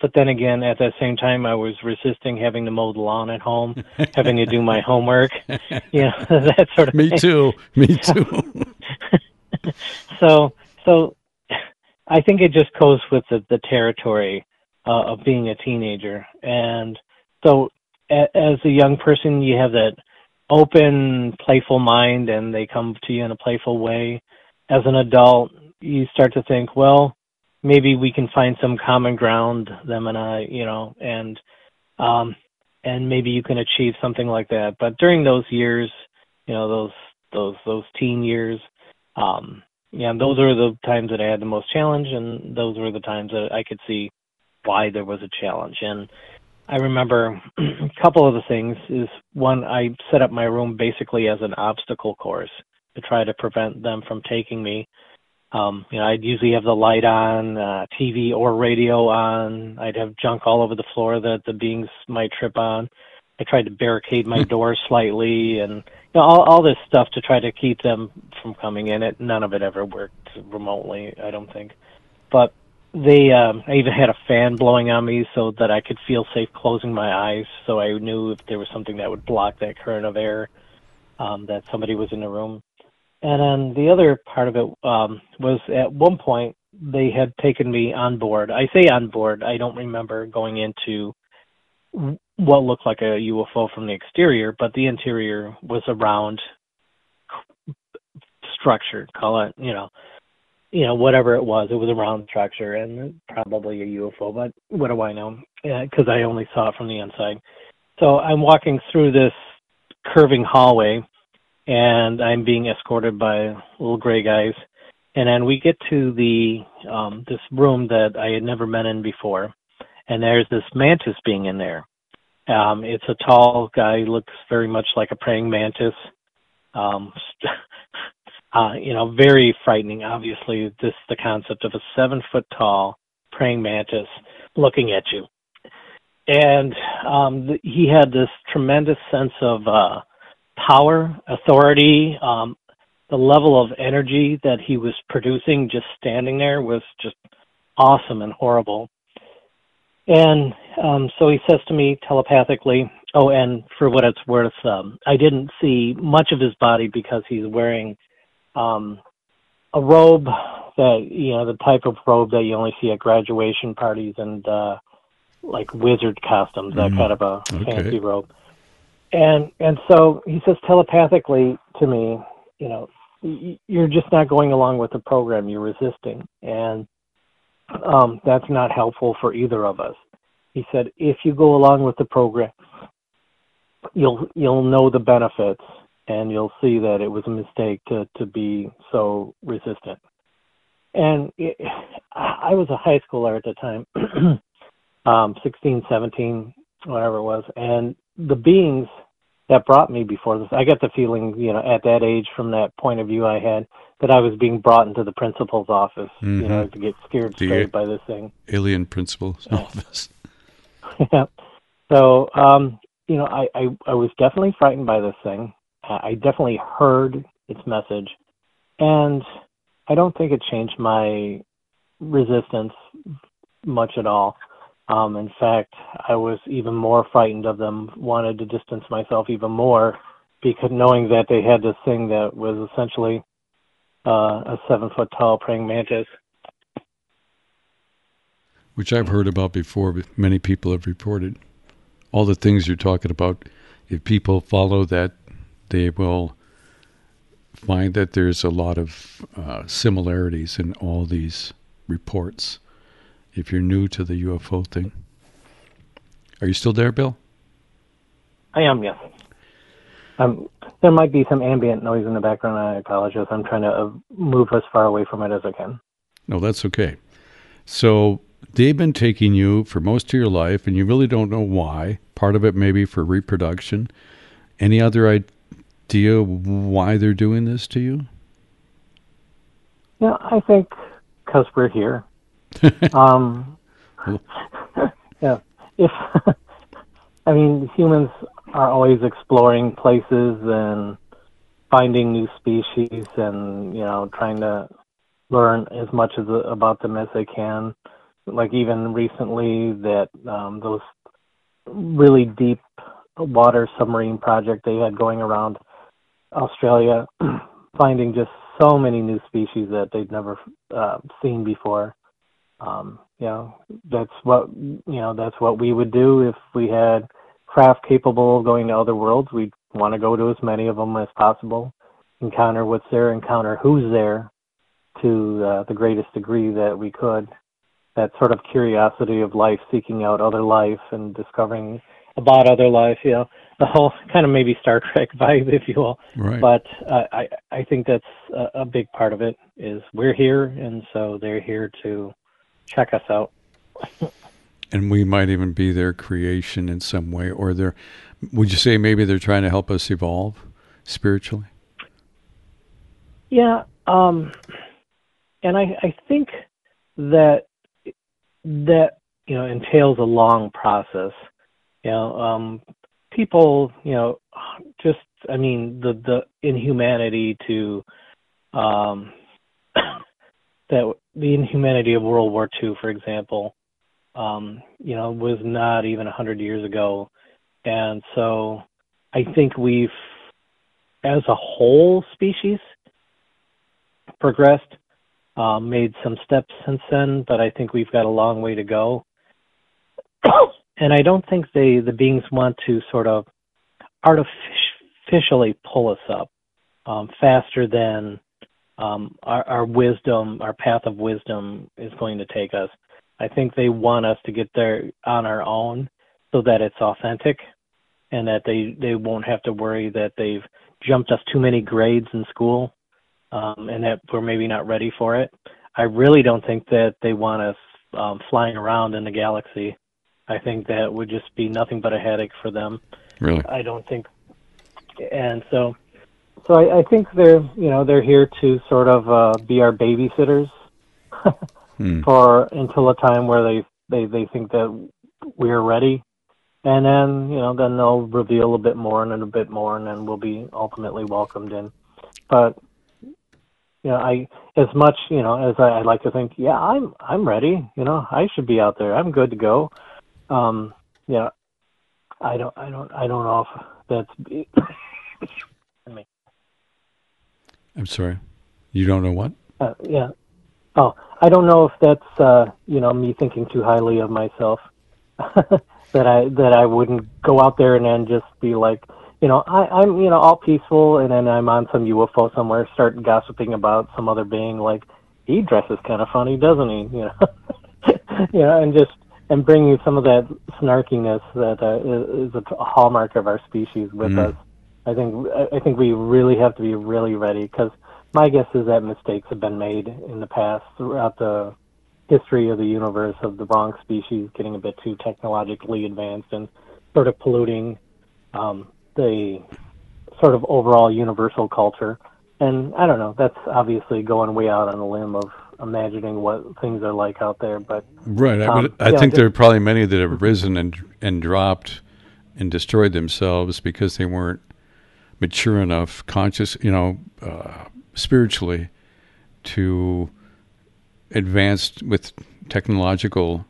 But then again, at that same time, I was resisting having to mow the lawn at home, having to do my homework, you know, that sort of. Me thing. too. Me too. so, so I think it just goes with the, the territory uh, of being a teenager. And so, a, as a young person, you have that open, playful mind, and they come to you in a playful way. As an adult, you start to think, well, maybe we can find some common ground, them and I, you know, and um, and maybe you can achieve something like that. But during those years, you know, those those those teen years, um, yeah, those are the times that I had the most challenge, and those were the times that I could see why there was a challenge. And I remember a couple of the things is one, I set up my room basically as an obstacle course to try to prevent them from taking me. Um, you know, I'd usually have the light on, uh, TV or radio on. I'd have junk all over the floor that the beings might trip on. I tried to barricade my door slightly and you know, all, all this stuff to try to keep them from coming in. It none of it ever worked remotely, I don't think. But they um I even had a fan blowing on me so that I could feel safe closing my eyes so I knew if there was something that would block that current of air um that somebody was in the room. And then the other part of it um was at one point they had taken me on board. I say on board, I don't remember going into what looked like a UFO from the exterior, but the interior was a round structure, call it, you know, you know, whatever it was, it was a round structure and probably a UFO, but what do I know? Because I only saw it from the inside. So I'm walking through this curving hallway and I'm being escorted by little gray guys. And then we get to the um, this room that I had never been in before, and there's this mantis being in there. Um, it's a tall guy, looks very much like a praying mantis. Um, uh, you know, very frightening. Obviously, this the concept of a seven foot tall praying mantis looking at you, and um, the, he had this tremendous sense of uh, power, authority. Um, the level of energy that he was producing just standing there was just awesome and horrible. And um, so he says to me telepathically, "Oh, and for what it's worth, um, I didn't see much of his body because he's wearing um, a robe that you know the type of robe that you only see at graduation parties and uh, like wizard costumes, that mm. kind of a okay. fancy robe. And and so he says telepathically to me, you know, you're just not going along with the program. You're resisting, and um, that's not helpful for either of us. He said, if you go along with the program, you'll you'll know the benefits and you'll see that it was a mistake to to be so resistant. And it, I was a high schooler at the time, um, 16, 17, whatever it was, and the beings that brought me before this, I got the feeling, you know, at that age, from that point of view I had, that I was being brought into the principal's office, mm-hmm. you know, to get scared straight by this thing. Alien principal's yeah. office. yeah. So, um, you know, I, I, I was definitely frightened by this thing. I definitely heard its message, and I don't think it changed my resistance much at all. Um, in fact, I was even more frightened of them, wanted to distance myself even more because knowing that they had this thing that was essentially uh, a seven foot tall praying mantis. Which I've heard about before, but many people have reported. All the things you're talking about, if people follow that, they will find that there's a lot of uh, similarities in all these reports. If you're new to the UFO thing, are you still there, Bill? I am, yes. Um, there might be some ambient noise in the background. I apologize. I'm trying to uh, move as far away from it as I can. No, that's okay. So they've been taking you for most of your life, and you really don't know why. Part of it maybe for reproduction. Any other idea why they're doing this to you? Yeah, I think because we're here. um, yeah, if I mean humans are always exploring places and finding new species and you know trying to learn as much as about them as they can like even recently that um, those really deep water submarine project they had going around Australia, finding just so many new species that they'd never uh, seen before. Um, you know, that's what you know. That's what we would do if we had craft capable of going to other worlds. We'd want to go to as many of them as possible, encounter what's there, encounter who's there, to uh, the greatest degree that we could. That sort of curiosity of life, seeking out other life and discovering about other life. You know, the whole kind of maybe Star Trek vibe, if you will. Right. But uh, I I think that's a, a big part of it. Is we're here, and so they're here to check us out. and we might even be their creation in some way, or they're. Would you say maybe they're trying to help us evolve spiritually? Yeah, um, and I I think that that you know entails a long process. You know, um, people, you know, just I mean the the inhumanity to um, that the inhumanity of World War II, for example, um, you know, was not even a hundred years ago, and so I think we've, as a whole species, progressed, um, made some steps since then, but I think we've got a long way to go and I don't think they the beings want to sort of artificially pull us up um, faster than um, our, our wisdom, our path of wisdom is going to take us. I think they want us to get there on our own so that it's authentic and that they, they won't have to worry that they've jumped us too many grades in school um, and that we're maybe not ready for it. I really don't think that they want us um, flying around in the galaxy I think that would just be nothing but a headache for them. Really? I don't think, and so, so I, I think they're you know they're here to sort of uh, be our babysitters hmm. for until a time where they they they think that we're ready, and then you know then they'll reveal a bit more and a bit more, and then we'll be ultimately welcomed in. But you know, I as much you know as I, I like to think, yeah, I'm I'm ready. You know, I should be out there. I'm good to go um, yeah, I don't, I don't, I don't know if that's. me. I'm sorry, you don't know what? Uh, yeah. Oh, I don't know if that's uh, you know me thinking too highly of myself. that I that I wouldn't go out there and then just be like, you know, I, I'm you know all peaceful, and then I'm on some UFO somewhere, start gossiping about some other being, like he dresses kind of funny, doesn't he? You know, you know, and just and bringing some of that snarkiness that uh, is a hallmark of our species with mm. us. I think I think we really have to be really ready because my guess is that mistakes have been made in the past throughout the history of the universe of the wrong species getting a bit too technologically advanced and sort of polluting um, the sort of overall universal culture. And I don't know, that's obviously going way out on a limb of imagining what things are like out there. But right, um, I, I think there are probably many that have risen and and dropped and destroyed themselves because they weren't mature enough, conscious, you know, uh, spiritually, to advance with technological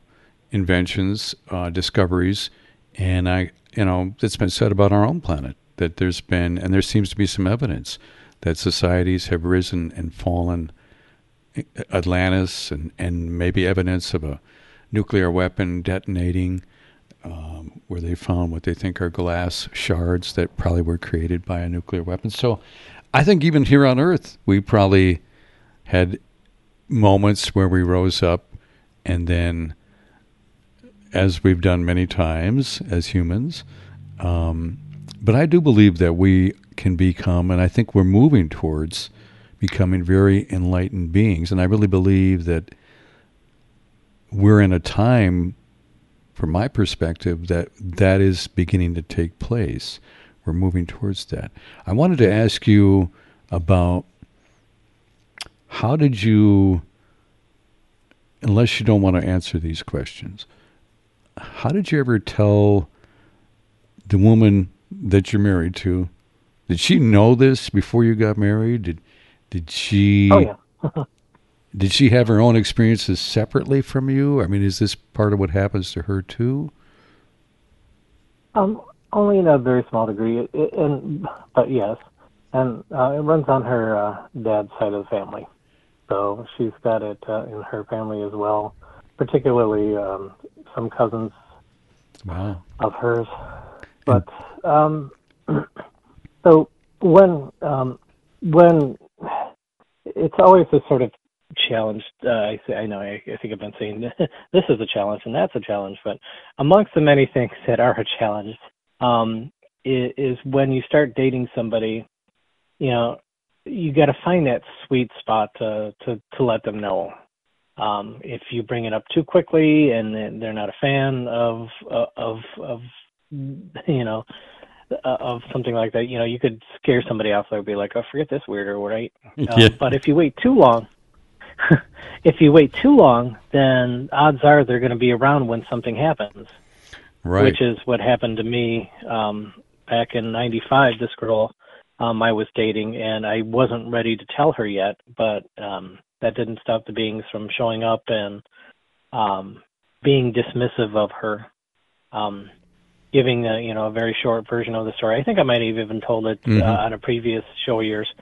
inventions, uh, discoveries, and I, you know, it's been said about our own planet that there's been, and there seems to be some evidence that societies have risen and fallen. Atlantis, and, and maybe evidence of a nuclear weapon detonating, um, where they found what they think are glass shards that probably were created by a nuclear weapon. So I think even here on Earth, we probably had moments where we rose up and then, as we've done many times as humans, um, but I do believe that we can become, and I think we're moving towards becoming very enlightened beings. And I really believe that we're in a time, from my perspective, that that is beginning to take place. We're moving towards that. I wanted to ask you about how did you, unless you don't want to answer these questions, how did you ever tell the woman that you're married to? Did she know this before you got married? Did did she? Oh yeah. did she have her own experiences separately from you? I mean, is this part of what happens to her too? Um, only in a very small degree, it, it, and but yes, and uh, it runs on her uh, dad's side of the family, so she's got it uh, in her family as well. Particularly um, some cousins wow. of hers, but um, so when um, when it's always a sort of challenge. Uh, I say, I know, I, I think I've been saying this is a challenge and that's a challenge, but amongst the many things that are a challenge, um, is, is when you start dating somebody, you know, you got to find that sweet spot to to to let them know. Um, if you bring it up too quickly and they're not a fan of of of you know uh, of something like that, you know, you could scare somebody off. They'd be like, "Oh, forget this weirdo," right? Yeah. Um, but if you wait too long, if you wait too long, then odds are they're going to be around when something happens. Right. Which is what happened to me um, back in '95. This girl um, I was dating, and I wasn't ready to tell her yet, but um, that didn't stop the beings from showing up and um, being dismissive of her. Um, giving a you know a very short version of the story. I think I might have even told it Mhm. uh, on a previous show of yours.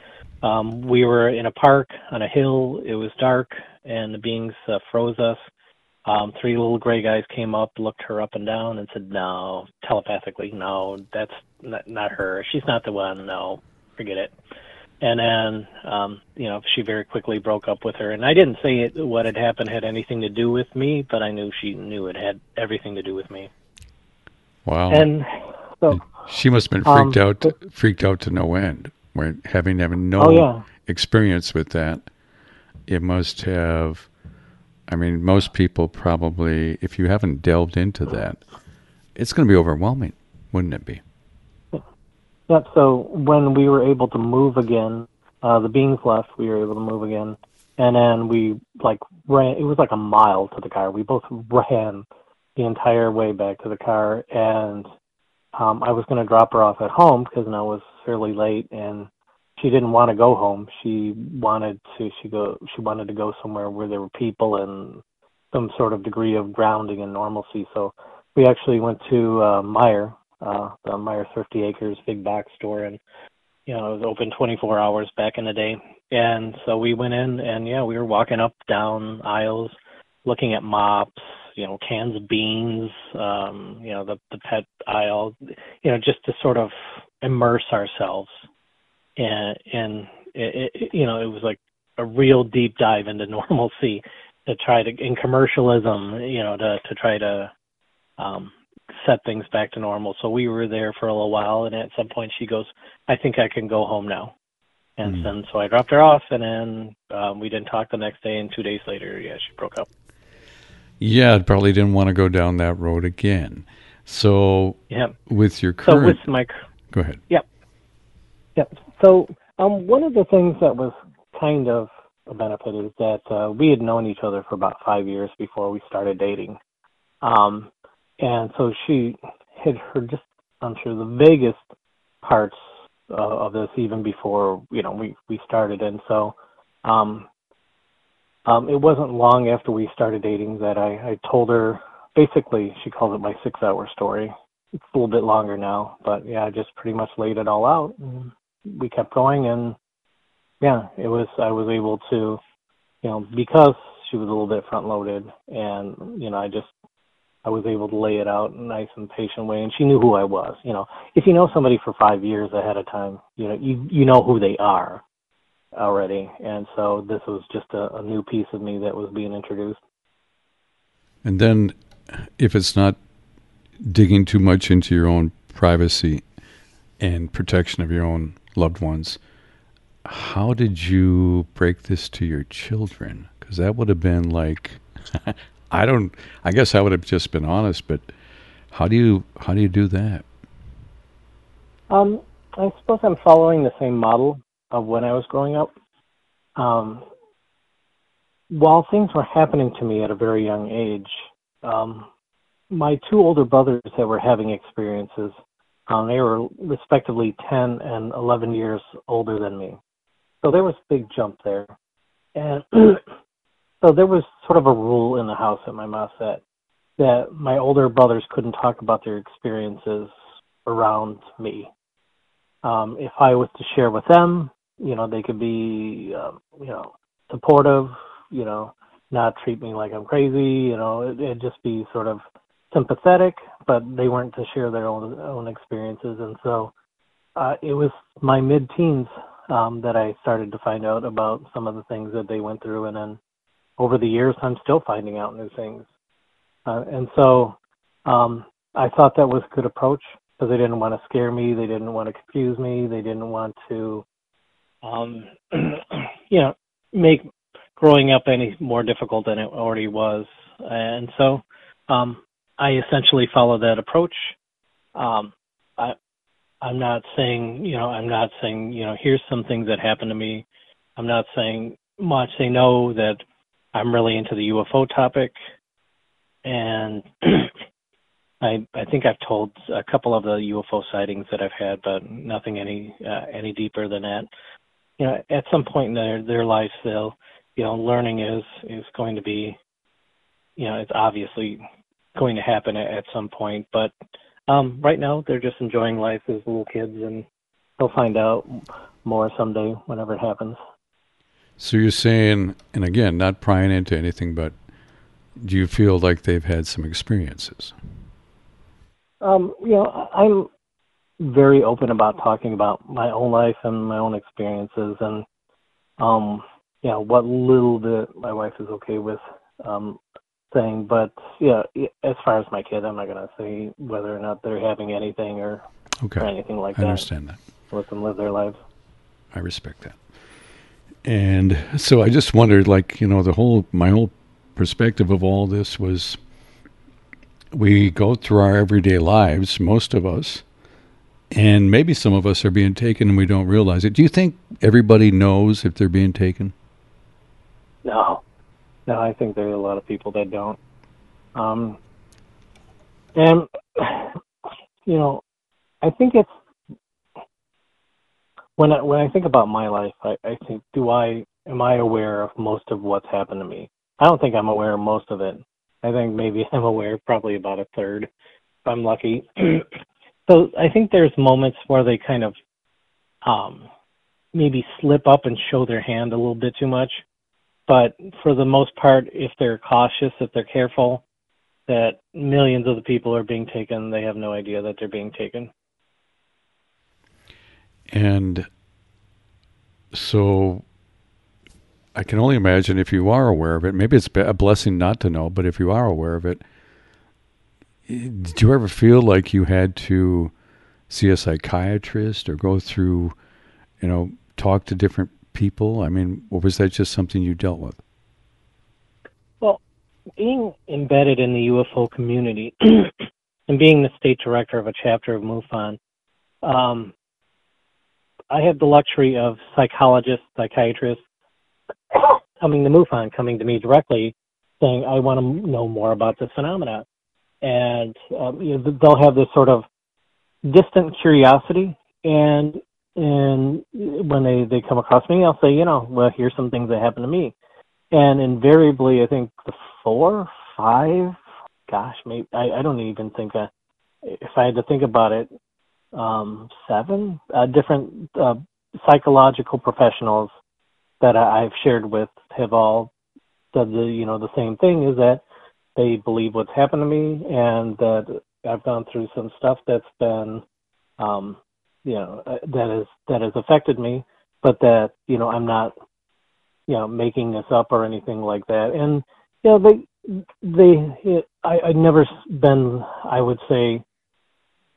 Um, we were in a park on a hill. It was dark, and the beings uh, froze us. Um, three little gray guys came up, looked her up and down, and said, "No," telepathically, "No, that's not, not her. She's not the one. No, forget it." And then, um, you know, she very quickly broke up with her. And I didn't say it, what had happened had anything to do with me, but I knew she knew it had everything to do with me. Wow. And so, she must have been freaked Um, out, freaked out to no end. Having having no oh yeah, experience with that, it must have. I mean, most people probably, if you haven't delved into that, it's going to be overwhelming, wouldn't it be? Yeah. So when we were able to move again, uh, the beings left. We were able to move again, and then we like ran. It was like a mile to the car. We both ran the entire way back to the car, and um, I was going to drop her off at home because it was fairly late, and she didn't want to go home. She wanted to. She go. She wanted to go somewhere where there were people and some sort of degree of grounding and normalcy. So we actually went to uh, Meijer, uh, the Meijer Thrifty Acres big box store, and you know it was open 24 hours back in the day. And so we went in, and yeah, we were walking up down aisles, looking at mops, you know, cans of beans, um, you know, the the pet aisle, you know, just to sort of immerse ourselves, and and it, it, you know, it was like a real deep dive into normalcy to try to in commercialism, you know, to to try to um set things back to normal. So we were there for a little while, and at some point she goes, "I think I can go home now." And Mm. then so I dropped her off, and then um, we didn't talk the next day. And two days later, yeah, she broke up. Yeah, I probably didn't want to go down that road again. So, Yeah. with your So current, with my go ahead. Yep, yep. So um, one of the things that was kind of a benefit is that uh, we had known each other for about five years before we started dating, um, and so she had heard just I'm sure the vaguest parts uh, of this even before you know we we started, and so um, um, it wasn't long after we started dating that I, I told her basically, she calls it my six-hour story. It's a little bit longer now, but yeah, I just pretty much laid it all out. And we kept going, and yeah, it was. I was able to, you know, because she was a little bit front-loaded, and you know, I just I was able to lay it out in a nice and patient way, and she knew who I was. You know, if you know somebody for five years ahead of time, you know you you know who they are already, and so this was just a, a new piece of me that was being introduced. And then, if it's not digging too much into your own privacy and protection of your own loved ones, how did you break this to your children? Because that would have been like I don't. I guess I would have just been honest, but how do you how do you do that? Um, I suppose I'm following the same model of when I was growing up. Um, while things were happening to me at a very young age, um, my two older brothers that were having experiences, um, they were respectively 10 and 11 years older than me. So there was a big jump there. And So there was sort of a rule in the house at my mom that that my older brothers couldn't talk about their experiences around me. Um, if I was to share with them, you know, they could be, um, you know, supportive, you know, not treat me like I'm crazy, you know, it, it'd just be sort of sympathetic, but they weren't to share their own own experiences, and so uh, it was my mid-teens um, that I started to find out about some of the things that they went through, and then over the years, I'm still finding out new things. Uh, and so um, I thought that was a good approach because they didn't want to scare me, they didn't want to confuse me, they didn't want to, um, you know, make growing up any more difficult than it already was. And so um, I essentially follow that approach. Um, I, I'm not saying, you know, I'm not saying, you know, here's some things that happened to me. I'm not saying much. They know that I'm really into the UFO topic, and I I think I've told a couple of the UFO sightings that I've had, but nothing any uh, any deeper than that. You know, at some point in their their lives, they'll you know, learning is is going to be, you know, it's obviously going to happen at, at some point, but um, right now they're just enjoying life as little kids, and they'll find out more someday whenever it happens. So you're saying, and again, not prying into anything, but do you feel like they've had some experiences? Um, you know, I'm very open about talking about my own life and my own experiences, and um, you know, what little bit my wife is okay with um, saying. But yeah, as far as my kid, I'm not going to say whether or not they're having anything or, okay. or anything like I that. I understand that. Let them live their lives. I respect that. And so I just wondered, like, you know, the whole, my whole perspective of all this was we go through our everyday lives, most of us, and maybe some of us are being taken and we don't realize it. Do you think everybody knows if they're being taken? No. No, I think there's a lot of people that don't. Um, and, you know, I think it's when I, when I think about my life, I, I think, do I am I aware of most of what's happened to me? I don't think I'm aware of most of it. I think maybe I'm aware probably about a third, if I'm lucky. so I think there's moments where they kind of um, maybe slip up and show their hand a little bit too much. But for the most part, if they're cautious, if they're careful, that millions of the people are being taken, they have no idea that they're being taken. And so I can only imagine if you are aware of it, maybe it's a blessing not to know, but if you are aware of it, did you ever feel like you had to see a psychiatrist or go through, you know, talk to different people? I mean, or was that just something you dealt with? Well, being embedded in the UFO community and being the state director of a chapter of MUFON, um, I have the luxury of psychologists, psychiatrists coming to MUFON, coming to me directly, saying, "I want to know more about this phenomena," and um, you know, they'll have this sort of distant curiosity, and and when they they come across me, I'll say, you know, well, here's some things that happened to me, and invariably, I think the four, five gosh, maybe I, I don't even think if I had to think about it, um, seven uh, different uh, psychological professionals that I, I've shared with have all said the you know the same thing is that they believe what's happened to me and that I've gone through some stuff that's been um, you know uh, that is that has affected me, but that you know I'm not you know making this up or anything like that. And you know they they I I've never been I would say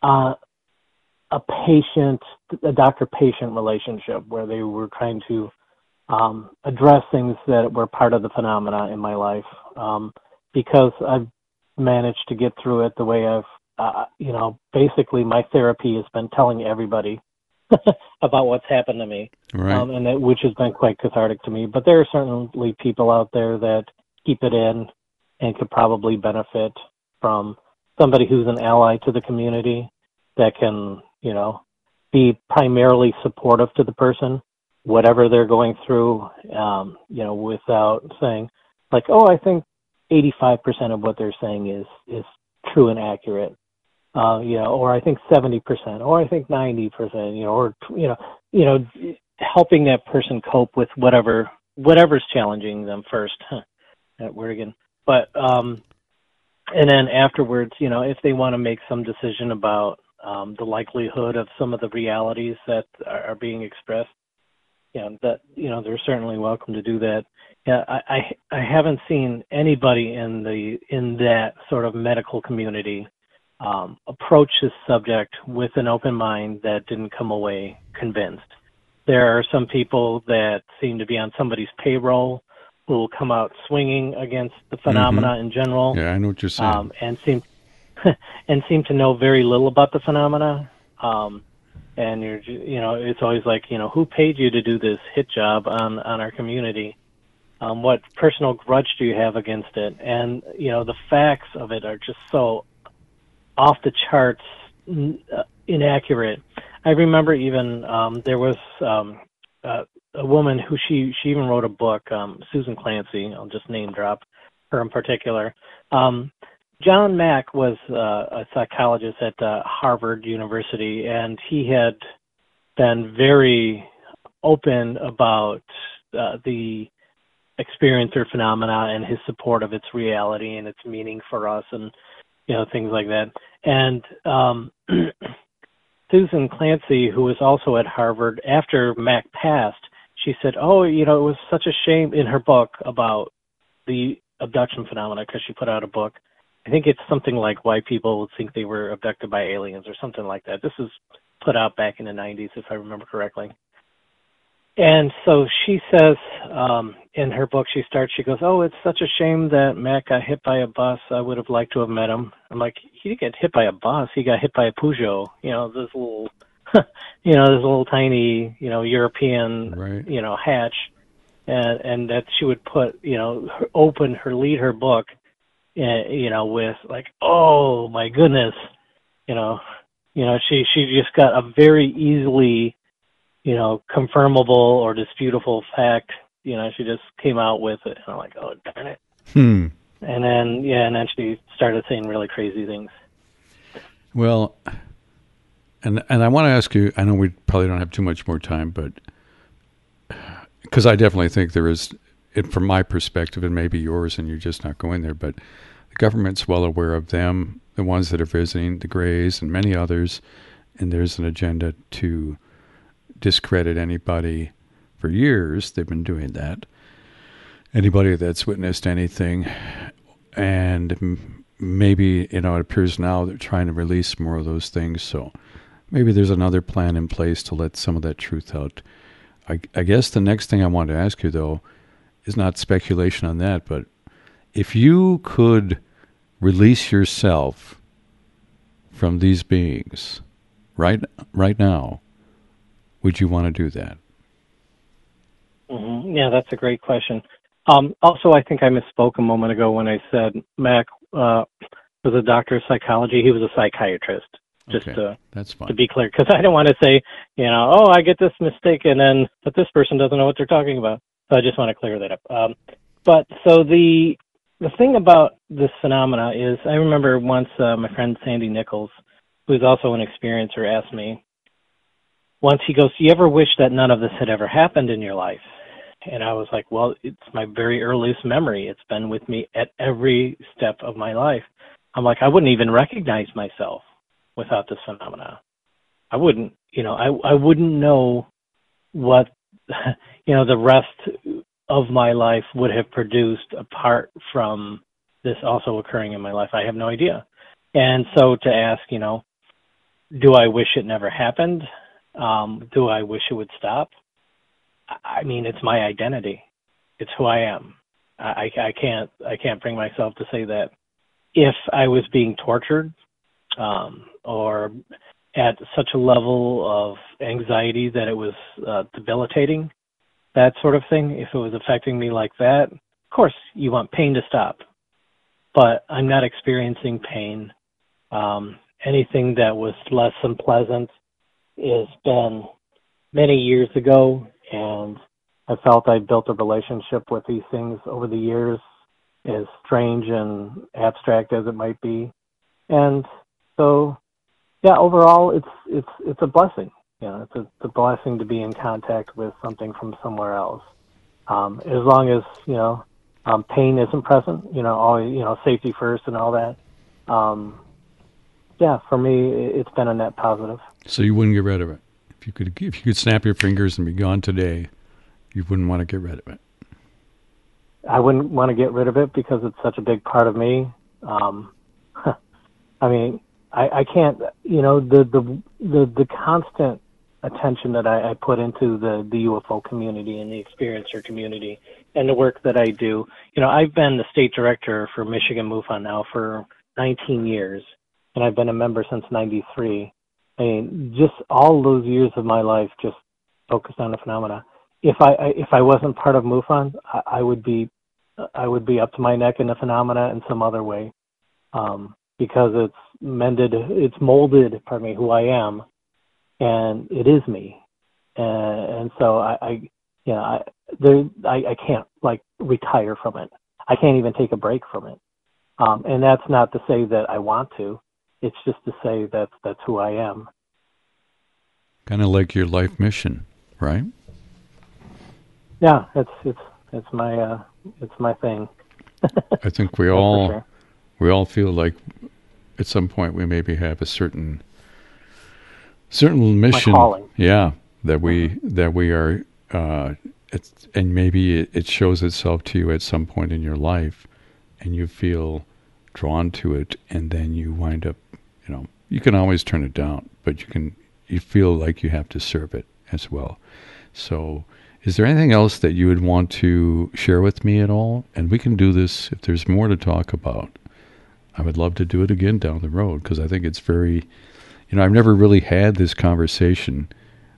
uh, a patient a doctor patient relationship where they were trying to um, address things that were part of the phenomena in my life um, because I've managed to get through it the way I've uh, you know, basically my therapy has been telling everybody about what's happened to me, right. um, and that, which has been quite cathartic to me. But there are certainly people out there that keep it in and could probably benefit from somebody who's an ally to the community that can, you know, be primarily supportive to the person, whatever they're going through, um, you know, without saying, like, oh, I think 85% of what they're saying is is true and accurate uh, you know, or I think 70%, or I think 90%, you know, or, you know, you know, helping that person cope with whatever, whatever's challenging them first. that word again. But, um, and then afterwards, you know, if they want to make some decision about um, the likelihood of some of the realities that are, being expressed, you know, that, you know, they're certainly welcome to do that. Yeah, I, I, I haven't seen anybody in the, in that sort of medical community um, approach this subject with an open mind that didn't come away convinced. There are some people that seem to be on somebody's payroll who will come out swinging against the phenomena mm-hmm. in general. Yeah, I know what you're saying. Um, and seem and seem to know very little about the phenomena. Um, and you're, you know, it's always like, you know, who paid you to do this hit job on on our community? Um, what personal grudge do you have against it? And you know, the facts of it are just so off the charts uh, inaccurate. I remember even um, there was um, uh, a woman who she she even wrote a book, um, Susan Clancy. I'll just name drop her in particular. Um, John Mack was uh, a psychologist at uh, Harvard University, and he had been very open about uh, the experiencer phenomena and his support of its reality and its meaning for us and you know things like that. And um, Susan Clancy, who was also at Harvard, after Mack passed, she said, "Oh, you know, it was such a shame in her book about the abduction phenomena because she put out a book. I think it's something like why people think they were abducted by aliens or something like that. This was put out back in the 90s, if I remember correctly. And so she says um, in her book, she starts, she goes, Oh, it's such a shame that Mack got hit by a bus. I would have liked to have met him. I'm like, He didn't get hit by a bus. He got hit by a Peugeot. You know, this little, you know, this little tiny, you know, European, right. you know, hatch. And, and that she would put, you know, her, open her, lead her book, uh, you know, with like, Oh my goodness, you know, you know, she, she just got a very easily, you know, confirmable or disputable fact. You know, she just came out with it. And I'm like, oh, darn it. Hmm. And then, yeah, and then she started saying really crazy things. Well, and and I want to ask you. I know we probably don't have too much more time, but because I definitely think there is, it, from my perspective, and maybe yours, and you're just not going there. But the government's well aware of them, the ones that are visiting, the Greys, and many others, and there's an agenda to discredit anybody for years. They've been doing that. Anybody that's witnessed anything, and maybe you know it appears now they're trying to release more of those things. So maybe there's another plan in place to let some of that truth out. I, I guess the next thing I want to ask you though is not speculation on that, but if you could release yourself from these beings right right now would you want to do that? Mm-hmm. Yeah, that's a great question. Um, also, I think I misspoke a moment ago when I said Mack uh, was a doctor of psychology. He was a psychiatrist. Just okay. to that's fine. to be clear, because I don't want to say, you know, oh, I get this mistake, and then but this person doesn't know what they're talking about. So I just want to clear that up. Um, but so the the thing about this phenomena is, I remember once uh, my friend Sandy Nichols, who's also an experiencer, asked me. Once he goes, "Do you ever wish that none of this had ever happened in your life?" And I was like, "Well, it's my very earliest memory. It's been with me at every step of my life." I'm like, I wouldn't even recognize myself without this phenomena. I wouldn't, you know, I I wouldn't know what you know the rest of my life would have produced apart from this also occurring in my life. I have no idea. And so to ask, you know, do I wish it never happened? Um, do I wish it would stop? I mean, it's my identity. It's who I am. I, I can't I can't bring myself to say that if I was being tortured um, or at such a level of anxiety that it was uh, debilitating, that sort of thing, if it was affecting me like that, of course you want pain to stop. But I'm not experiencing pain. Um, anything that was less than pleasant has been many years ago, and I felt I built a relationship with these things over the years, as strange and abstract as it might be. And so, yeah, overall, it's it's it's a blessing you know, it's a, it's a blessing to be in contact with something from somewhere else. Um, as long as you know um, pain isn't present, you know, all you know, safety first and all that. Um, yeah, for me, it's been a net positive. So you wouldn't get rid of it if you could. If you could snap your fingers and be gone today, you wouldn't want to get rid of it. I wouldn't want to get rid of it because it's such a big part of me. Um, I mean, I, I can't. You know, the the the the constant attention that I, I put into the, the UFO community and the experiencer community and the work that I do. You know, I've been the state director for Michigan MUFON now for 19 years, and I've been a member since 93. I mean, just all those years of my life just focused on the phenomena. If I, I if I wasn't part of MUFON, I, I would be I would be up to my neck in the phenomena in some other way, um, because it's mended, it's molded, pardon me, who I am, and it is me, and, and so I, I you know, I there I, I can't like retire from it. I can't even take a break from it. Um, and that's not to say that I want to. It's just to say that that's who I am. Kind of like your life mission, right? Yeah, it's it's it's my uh, it's my thing. I think we all sure. we all feel like at some point we maybe have a certain certain mission yeah that we mm-hmm. that we are uh, and maybe it, it, shows itself to you at some point in your life and you feel drawn to it and then you wind up you can always turn it down but you can you feel like you have to serve it as well so is there anything else that you would want to share with me at all and we can do this if there's more to talk about i would love to do it again down the road because i think it's very you know, I've never really had this conversation.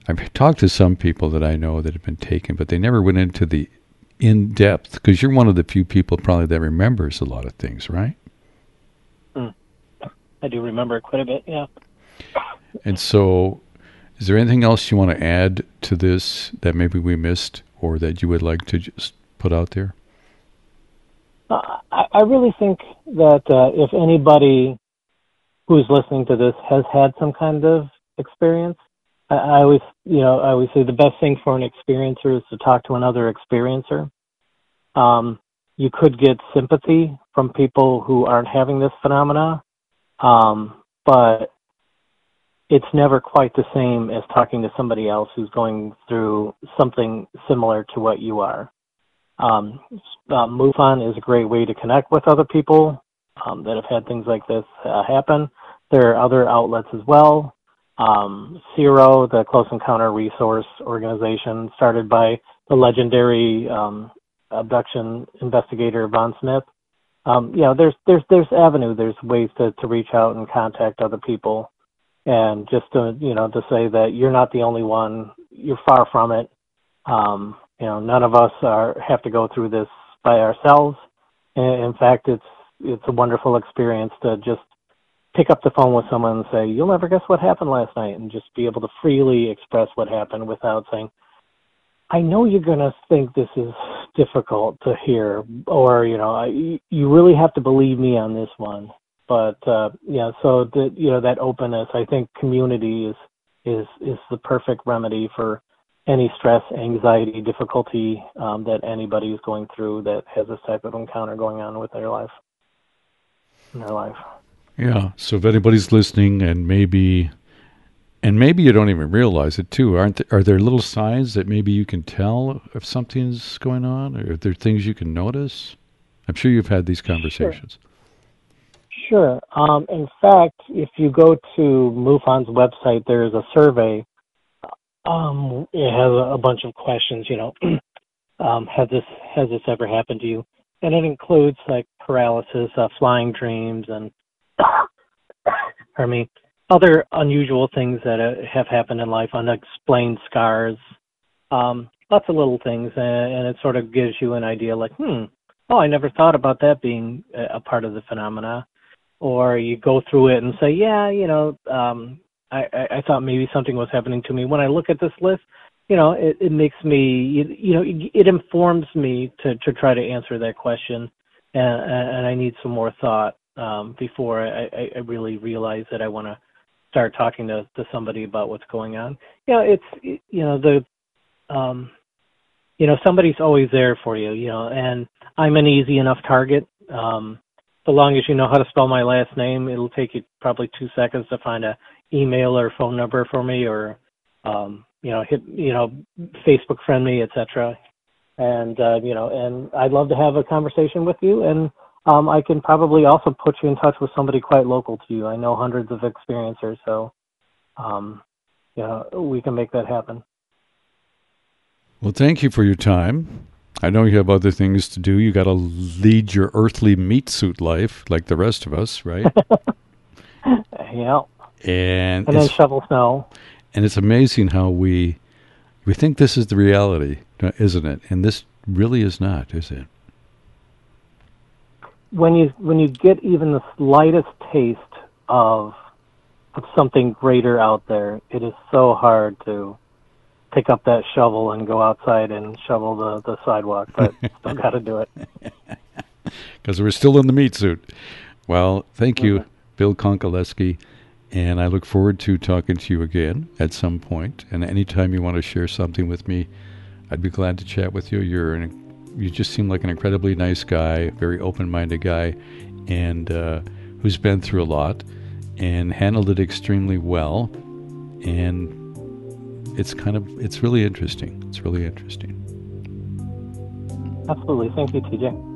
I've talked to some people that I know that have been taken, but they never went into the in depth because you're one of the few people probably that remembers a lot of things, right? I do remember quite a bit, yeah. And so, is there anything else you want to add to this that maybe we missed or that you would like to just put out there? Uh, I, I really think that uh, if anybody who's listening to this has had some kind of experience. I, I always, you know, I always say the best thing for an experiencer is to talk to another experiencer. Um, you could get sympathy from people who aren't having this phenomena, um, but it's never quite the same as talking to somebody else who's going through something similar to what you are. Um, uh, MUFON is a great way to connect with other people um, that have had things like this uh, happen. There are other outlets as well. Um, CERO, the Close Encounter Resource Organization, started by the legendary um, abduction investigator Yvonne Smith. Um, you know, there's there's there's avenue, there's ways to to reach out and contact other people, and just to you know to say that you're not the only one. You're far from it. Um, you know, none of us are have to go through this by ourselves. In fact, it's it's a wonderful experience to just pick up the phone with someone and say, "You'll never guess what happened last night," and just be able to freely express what happened without saying, "I know you're to think this is difficult to hear, or you know, I, you really have to believe me on this one. But uh, yeah, so the you know that openness, I think community is is is the perfect remedy for any stress, anxiety, difficulty um, that anybody is going through that has this type of encounter going on with their life in their life. Yeah. So if anybody's listening and maybe and maybe you don't even realize it too. Aren't there, are there little signs that maybe you can tell if something's going on, or are there things you can notice? I'm sure you've had these conversations. Sure. sure. Um, in fact, if you go to MUFON's website, there is a survey. Um, it has a, a, bunch of questions. You know, um, has this has this ever happened to you? And it includes like paralysis, uh, flying dreams, and pardon me, other unusual things that uh, have happened in life, unexplained scars, um, lots of little things, and, it sort of gives you an idea, like, hmm, oh, I never thought about that being a, a part of the phenomena. Or you go through it and say, yeah, you know, um, I, I, I thought maybe something was happening to me. When I look at this list, you know, it, it makes me, you, you know, it, it informs me to, to try to answer that question, and, and I need some more thought um, before I, I, I really realize that I want to start talking to, to somebody about what's going on. Know, it's you know the um you know somebody's always there for you. You know, and I'm an easy enough target. Um, so long as you know how to spell my last name, it'll take you probably two seconds to find a email or phone number for me, or um, you know, hit you know, Facebook friend me, etc. And uh, you know, and I'd love to have a conversation with you and um, I can probably also put you in touch with somebody quite local to you. I know hundreds of experiencers, so um, yeah, we can make that happen. Well, thank you for your time. I know you have other things to do. You got to lead your earthly meat suit life like the rest of us, right? yeah. And, and then shovel snow. And it's amazing how we we think this is the reality, isn't it? And this really is not, is it? When you when you get even the slightest taste of of something greater out there, it is so hard to pick up that shovel and go outside and shovel the, the sidewalk, but still got to do it. Because we're still in the meat suit. Well, thank you, mm-hmm. Bill Konkolesky, and I look forward to talking to you again at some point. And anytime you want to share something with me, I'd be glad to chat with you. You're an you just seem like an incredibly nice guy, very open-minded guy, and uh, who's been through a lot and handled it extremely well. And it's kind of it's really interesting. It's really interesting. Absolutely. Thank you, TJ.